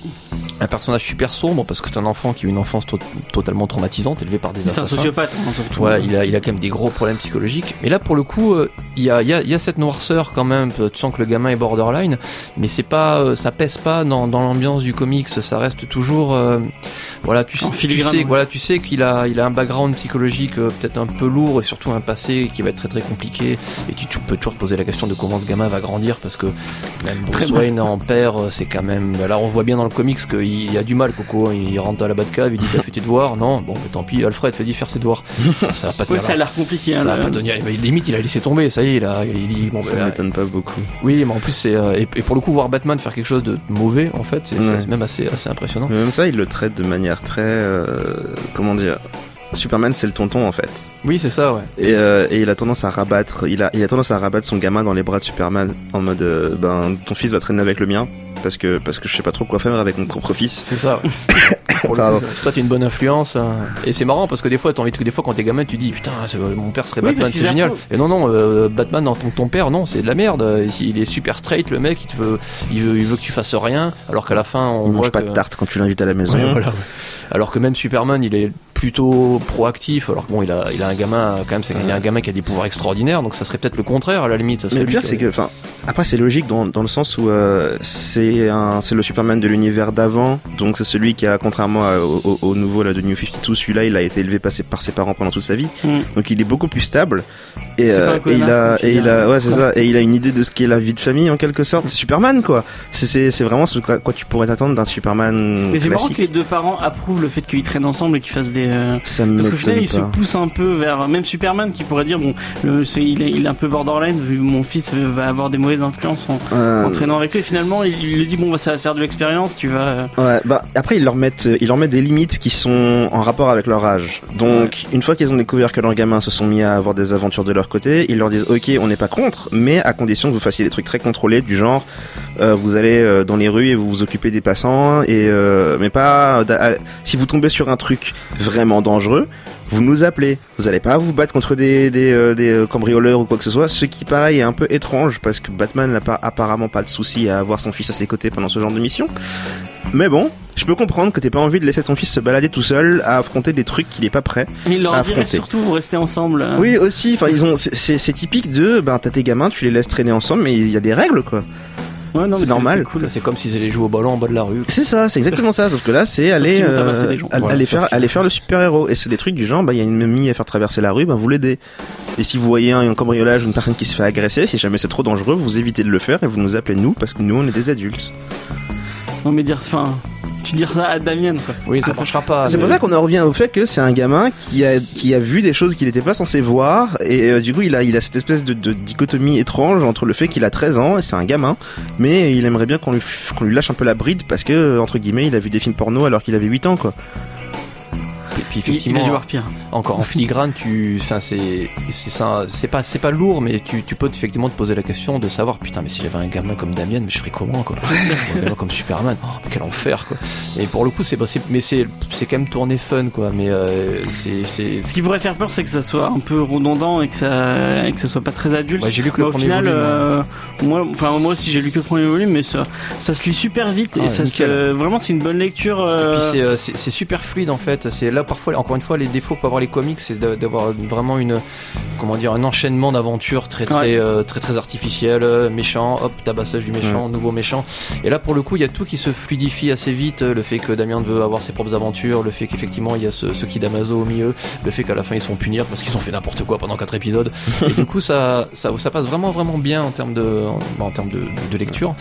un personnage super sombre, parce que c'est un enfant qui a une enfance to- totalement traumatisante, élevé par des C'est un assassins. sociopathe, hein, il a, il a quand même des gros problèmes psychologiques. Mais là, pour le coup, euh, il y, a, il y, a, il y a cette noirceur quand même. Tu sens que le gamin est borderline, mais c'est pas, euh, ça pèse pas dans, dans l'ambiance du comics. Ça reste toujours, euh, voilà, tu, sais- tu sais, ouais. voilà, tu sais qu'il a, il a un background psychologique euh, peut-être un peu lourd et surtout un passé qui va être très très compliqué. Et tu, tu peux toujours te poser la question de comment ce gamin va grandir parce que même Bruce Wayne en père, euh, c'est quand même. Là, on voit bien dans le comics qu'il a du mal, Coco. Il rentre à la Batcave, il dit T'as fait tes devoirs? Non, bon, mais tant pis, Alfred fait d'y faire ses devoirs. Ça va pas Ouais, tenir ça a l'air compliqué. hein, ça le- va pas tenir. Mais Limite, il a laissé tomber. Ça y est, il a, il dit bon, Ça bah, m'étonne pas beaucoup. oui, mais en plus c'est euh, et, et pour le coup voir Batman faire quelque chose de mauvais, en fait, c'est Ouais. même assez assez impressionnant. Mais même ça, il le traite de manière très. euh, comment dire Superman, c'est le tonton en fait. Oui, c'est ça, ouais. Et, euh, et il a tendance à rabattre, il a, il a tendance à rabattre son gamin dans les bras de Superman en mode, euh, ben, ton fils va traîner avec le mien parce que parce que je sais pas trop quoi faire avec mon propre fils. C'est ça. ouais. Pour le Pardon. coup, toi, t'es une bonne influence. hein. Et c'est marrant parce que des fois, t'as envie de, des fois, quand t'es gamin, tu dis putain, c'est- mon père serait Batman, c'est génial. Et non, non, euh, Batman en tant que ton père, non, c'est de la merde. Il est super straight, le mec, il te veut, il veut, il veut que tu fasses rien, alors qu'à la fin, on voit mange pas que- de tarte quand tu l'invites à la maison. Ouais, voilà. Alors que même Superman, il est plutôt proactif. Alors que bon, il a, il a un gamin, quand même, c'est il y a un gamin qui a des pouvoirs extraordinaires, donc ça serait peut-être le contraire à la limite. Ça serait Mais le pire, c'est que, enfin, après, c'est logique dans, dans le sens où euh, c'est un, c'est le Superman de l'univers d'avant, donc c'est celui qui a, contrairement à- au, au- au nouveau là de New 52, celui-là, il a été élevé par ses, par ses parents pendant toute sa vie, Mm. donc il est beaucoup plus stable. Et, euh, et il a, et il a, ouais, c'est ça, et il a une idée de ce qu'est la vie de famille en quelque sorte. C'est Superman, quoi. C'est, c'est, c'est vraiment ce à quoi tu pourrais t'attendre d'un Superman Mais c'est marrant que les deux parents approuvent le fait qu'ils traînent ensemble et qu'ils fassent des. Euh, Ça me Parce qu'au final, il se pousse un peu vers. Même Superman qui pourrait dire bon, le- il, est, il est un peu borderline, vu mon fils va avoir des mauvaises influences en, Euh, en traînant avec lui. Et finalement, il, il lui dit bon, bah, ça va faire de l'expérience, tu vas. euh, Ouais, bah après ils leur mettent euh, ils leur mettent des limites qui sont en rapport avec leur âge. Donc une fois qu'ils ont découvert que leurs gamins se sont mis à avoir des aventures de leur côté, ils leur disent OK, on n'est pas contre, mais à condition que vous fassiez des trucs très contrôlés du genre euh, vous allez euh, dans les rues et vous vous occupez des passants et euh, mais pas si vous tombez sur un truc vraiment dangereux, vous nous appelez. Vous allez pas vous battre contre des, des, euh, des euh, cambrioleurs ou quoi que ce soit. Ce qui, pareil, est un peu étrange parce que Batman n'a pas, apparemment pas de souci à avoir son fils à ses côtés pendant ce genre de mission. Mais bon, je peux comprendre que t'aies pas envie de laisser ton fils se balader tout seul à affronter des trucs qu'il est pas prêt. Il leur dirait affronter. surtout vous restez ensemble. euh. Oui, aussi. Enfin, ils ont. c'est typique de. Ben, t'as tes gamins, tu les laisses traîner ensemble, mais il y a des règles, quoi. Ouais, c'est normal. cool. C'est comme s'ils allaient jouer au ballon en bas de la rue. C'est ça, c'est exactement ça. Sauf que là, c'est aller, euh, aller Voilà, faire, aller faire le super héros. Et c'est des trucs du genre, bah, il y a une mamie à faire traverser la rue, ben, vous l'aidez. Et si vous voyez un, un cambriolage, une personne qui se fait agresser, si jamais c'est trop dangereux, vous évitez de le faire et vous nous appelez nous parce que nous, on est des adultes. Non, mais dire. Enfin. Tu dire ça à Damien, quoi. Oui, ça marchera pas. C'est mais- pour ça qu'on en revient au fait que c'est un gamin qui a, qui a vu des choses qu'il n'était pas censé voir et euh, du coup il a, il a cette espèce de, de dichotomie étrange entre le fait qu'il a 13 ans et c'est un gamin mais il aimerait bien qu'on lui, f- qu'on lui lâche un peu la bride parce que entre guillemets il a vu des films porno alors qu'il avait 8 ans quoi. Et puis Il, il effectivement, pire. encore en filigrane, tu, enfin c'est, c'est ça, c'est pas, c'est pas lourd, mais tu, tu peux effectivement te poser la question de savoir, putain, mais si j'avais un gamin comme Damien, mais je ferais comment quoi? Un gamin comme Superman, oh, quel enfer quoi. Et pour le coup, c'est, mais c'est, c'est quand même tourné fun quoi. Mais euh, c'est, c'est, Ce qui pourrait faire peur, c'est que ça soit un peu redondant et que ça, et que ça soit pas très adulte. Ouais, j'ai lu que Mais le au premier final, volume, euh, moi, enfin moi aussi j'ai lu que le premier volume, mais ça, ça se lit super vite Ah, et ça nickel. se, vraiment c'est une bonne lecture. Et euh, puis euh, c'est super fluide en fait. C'est là parfois, encore une fois, les défauts que peuvent avoir les comics, c'est d'avoir vraiment une, comment dire, un enchaînement d'aventures très très, Ouais. euh, très très artificiel, euh, méchant, hop, tabassage du méchant, nouveau méchant. Et là pour le coup, il y a tout qui se fluidifie assez vite. Le fait que Damien veut avoir ses propres aventures, le fait qu'effectivement il y a ce, ce qui d'Amazo au milieu, le fait qu'à la fin ils se font punir parce qu'ils ont fait n'importe quoi pendant quatre épisodes. et du coup ça, ça, ça passe vraiment vraiment bien en termes de, en, en termes de, de lecture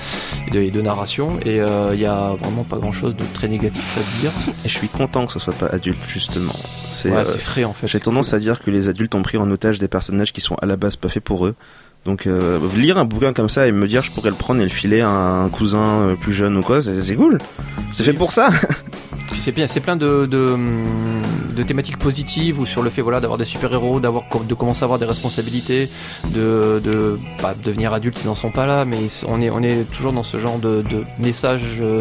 et de, et de narration. Et euh, il y a vraiment pas grand chose de très négatif à dire. Et je suis content que ce soit pas adulte, justement. C'est, Ouais, euh, frais en fait. J'ai tendance à dire que les adultes ont pris en otage des personnages qui sont à la base pas faits pour eux. Donc euh, lire un bouquin comme ça et me dire je pourrais le prendre et le filer à un cousin euh, plus jeune ou quoi, c'est cool. C'est fait pour ça. C'est bien, c'est plein de, de, de thématiques positives ou sur le fait voilà d'avoir des super héros, d'avoir de commencer à avoir des responsabilités, de de pas devenir adulte, ils en sont pas là, mais on est on est toujours dans ce genre de, de messages euh,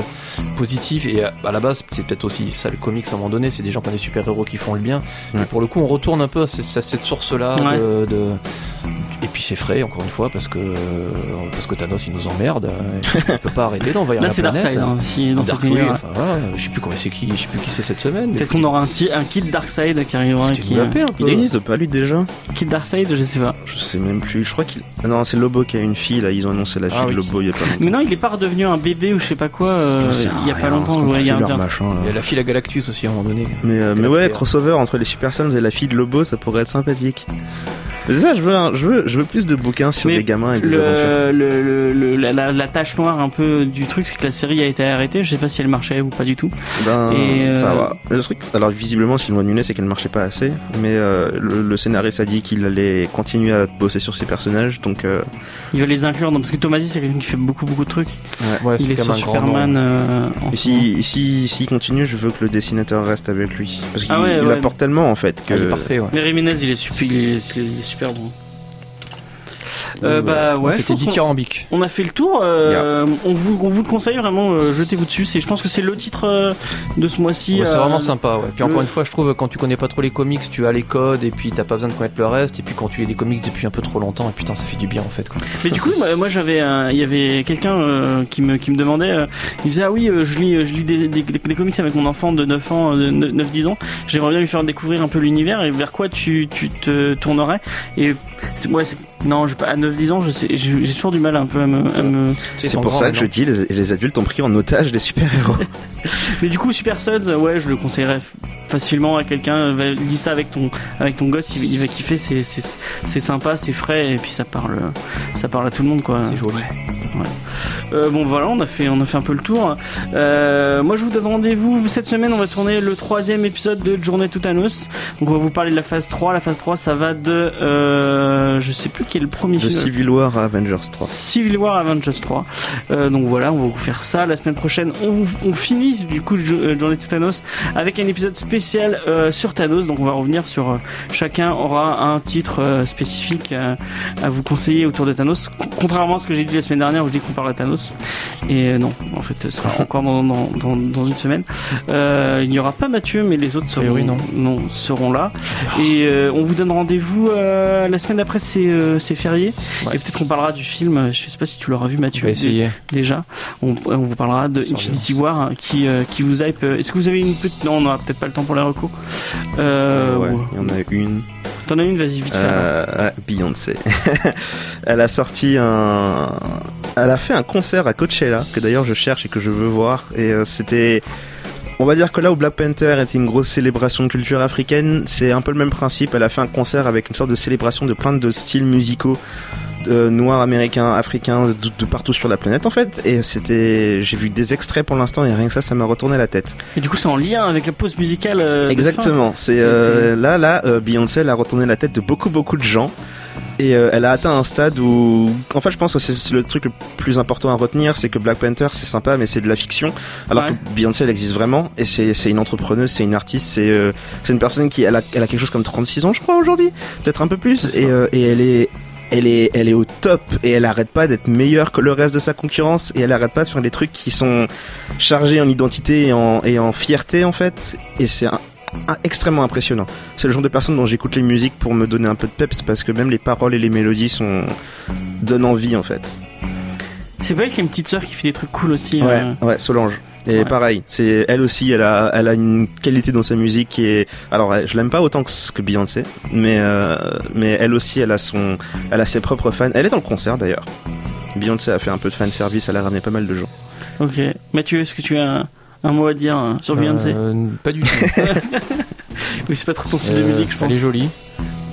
positifs et à, à la base c'est peut-être aussi ça le comics à un moment donné, c'est des gens qui ont des super héros qui font le bien. Ouais. Et pour le coup on retourne un peu à, ce- à cette source là Ouais. de, puis c'est frais encore une fois parce que parce que Thanos il nous emmerde, euh, il peut pas arrêter d'envahir Là la c'est planète. Darkseid hein, si, dans cette Dark, enfin, voilà, je sais plus comment c'est qui, je sais plus qui c'est cette semaine. Peut-être qu'on aura un, un kit Darkseid qui arrivera. Qui, euh. Il existe pas lui déjà kit Darkseid, je sais pas. Je sais même plus. Je crois qu'il. Ah non, c'est Lobo qui a une fille là. Ils ont annoncé la fille Ah de oui. Lobo il y a pas longtemps. Mais non, il est pas redevenu un bébé ou je sais pas quoi. euh, il y a rien, pas longtemps. c'est ouais, il y a un leur bien- machin, là. Il y a la fille à Galactus aussi à un moment donné. Mais, euh, ouais, crossover entre les Super Sons et la fille de Lobo, ça pourrait être sympathique. Mais c'est ça, je veux, un- je veux, je veux plus de bouquins sur Mais des gamins et des aventures. le, le, le- le- la, la, la tache noire un peu du truc, c'est que la série a été arrêtée. Je sais pas si elle marchait ou pas du tout. Ben, Et, euh, ça va. Le truc, alors visiblement, si loi Nunes, c'est qu'elle ne marchait pas assez. Mais euh, le, le scénariste a dit qu'il allait continuer à bosser sur ses personnages, donc euh, Il va les inclure dans, parce que Tomasi c'est quelqu'un qui fait beaucoup beaucoup de trucs. Ouais, il est sur Superman. euh, Et si, si, s'il continue, je veux que le dessinateur reste avec lui. Parce qu'il Ah ouais, il ouais. apporte tellement en fait que. Ah, il est parfait, ouais. Mais Jiménez, il est super, il est, il est super bon. Euh, bah ouais, C'était dithyrambique. On a fait le tour. euh, on, vous, on vous le conseille vraiment. euh, Jetez-vous dessus. C'est, je pense que c'est le titre de ce mois-ci. Ouais, c'est vraiment sympa, ouais. Puis encore une fois, je trouve quand tu connais pas trop les comics, tu as les codes et puis t'as pas besoin de connaître le reste. Et puis quand tu lis des comics depuis un peu trop longtemps, et putain, ça fait du bien en fait. Quoi. Mais du coup, moi, moi, j'avais, il y avait quelqu'un qui me qui me demandait. il disait ah oui, je lis je lis des, des, des- des comics avec mon enfant de 9 ans, euh, de 9 10 ans. J'aimerais bien lui faire découvrir un peu l'univers et vers quoi tu tu te tournerais. Et c'est, ouais, c'est- non, j'ai pas- à 9 10 ans, je sais, j'ai toujours du mal un peu à me, à me- C'est pour ça que je dis, les, les adultes ont pris en otage des super-héros. Mais du coup, Super Suds, euh, ouais, je le conseillerais facilement à quelqu'un. Lis ça avec ton, avec ton gosse, il, il va kiffer. C'est, c'est, c'est sympa, c'est frais, et puis ça parle, ça parle à tout le monde, quoi. C'est Euh, bon, voilà, on a fait, on a fait un peu le tour. Euh, moi, je vous donne rendez-vous cette semaine. On va tourner le troisième épisode de Journée to Thanos. Donc, on va vous parler de la phase 3. La phase 3, ça va de, euh, je sais plus quel est le premier De film. Civil War à Avengers 3. Civil War Avengers 3. Euh, donc voilà, on va vous faire ça. La semaine prochaine, on, finit du coup Jo- Journée to Thanos avec un épisode spécial sur Thanos. Donc on va revenir sur chacun aura un titre spécifique euh, à vous conseiller autour de Thanos. Con- Contrairement à ce que j'ai dit la semaine dernière où je dis qu'on parle de Thanos. Et euh, non, en fait, ce sera encore dans, dans, dans, dans une semaine. Euh, il n'y aura pas Mathieu, mais les autres seront, priori, non. seront là. Et euh, on vous donne rendez-vous euh, la semaine d'après, c'est férié. Ouais. Et peut-être qu'on parlera du film. Je sais pas si tu l'auras vu, Mathieu. essayer. Déjà, on, on vous parlera de Infinity War hein, qui qui vous hype. Est-ce que vous avez une petite Non, on n'aura peut-être pas le temps pour les recours. Ouais. il y en a une. T'en as une, vas-y vite. fait. Euh, ah, Beyoncé. elle a sorti un. Elle a fait un concert à Coachella, que d'ailleurs je cherche et que je veux voir. Et euh, c'était. On va dire que là où Black Panther était une grosse célébration de culture africaine, c'est un peu le même principe. Elle a fait un concert avec une sorte de célébration de plein de styles musicaux euh, noirs, américains, africains, de, de partout sur la planète en fait. Et c'était, j'ai vu des extraits pour l'instant et rien que ça, ça m'a retourné la tête. Et du coup, c'est en lien avec la pause musicale. euh. Exactement. C'est C'est- euh, là, là, euh, Beyoncé elle a retourné la tête de beaucoup, beaucoup de gens. Et euh, elle a atteint un stade où, en fait, je pense que c'est le truc le plus important à retenir, c'est que Black Panther c'est sympa, mais c'est de la fiction. Alors Ouais. que Beyoncé elle existe vraiment, et c'est une entrepreneuse, c'est une artiste, c'est euh, une personne qui elle a, elle a quelque chose comme 36 ans, je crois aujourd'hui, peut-être un peu plus, euh, et elle est elle est, elle est au top et elle arrête pas d'être meilleure que le reste de sa concurrence et elle arrête pas de faire des trucs qui sont chargés en identité et en, et en fierté en fait et c'est un- un- extrêmement impressionnant. C'est le genre de personne dont j'écoute les musiques pour me donner un peu de peps parce que même les paroles et les mélodies sont donnent envie en fait. C'est pas elle qui a une petite sœur qui fait des trucs cool aussi. Ouais, euh. ouais, Solange. Et Ouais. pareil, c'est elle aussi, elle a, elle a une qualité dans sa musique qui est. Alors, je l'aime pas autant que, Beyoncé, mais euh, mais elle aussi, elle a son, elle a ses propres fans. Elle est dans le concert d'ailleurs. Beyoncé a fait un peu de fan service, elle a ramené pas mal de gens. Ok. Mathieu, est-ce que tu as un, un mot à dire euh, sur Beyoncé Euh, Pas du tout. Oui, c'est pas trop ton style de Euh, musique, je pense. Elle est jolie,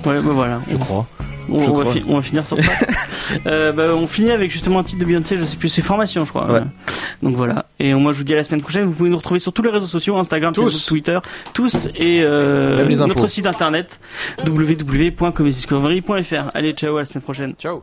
Ouais, bah voilà. je crois. On, va, on finir sur ça. Euh, bah, on finit avec justement un titre de Beyoncé, je sais plus, c'est Formation, je crois. Ouais. Donc voilà. Et moi, je vous dis à la semaine prochaine. Vous pouvez nous retrouver sur tous les réseaux sociaux Instagram, Tous. Facebook, Twitter, tous, et euh, notre site internet www.comedydiscovery.fr. Allez, ciao, à la semaine prochaine. Ciao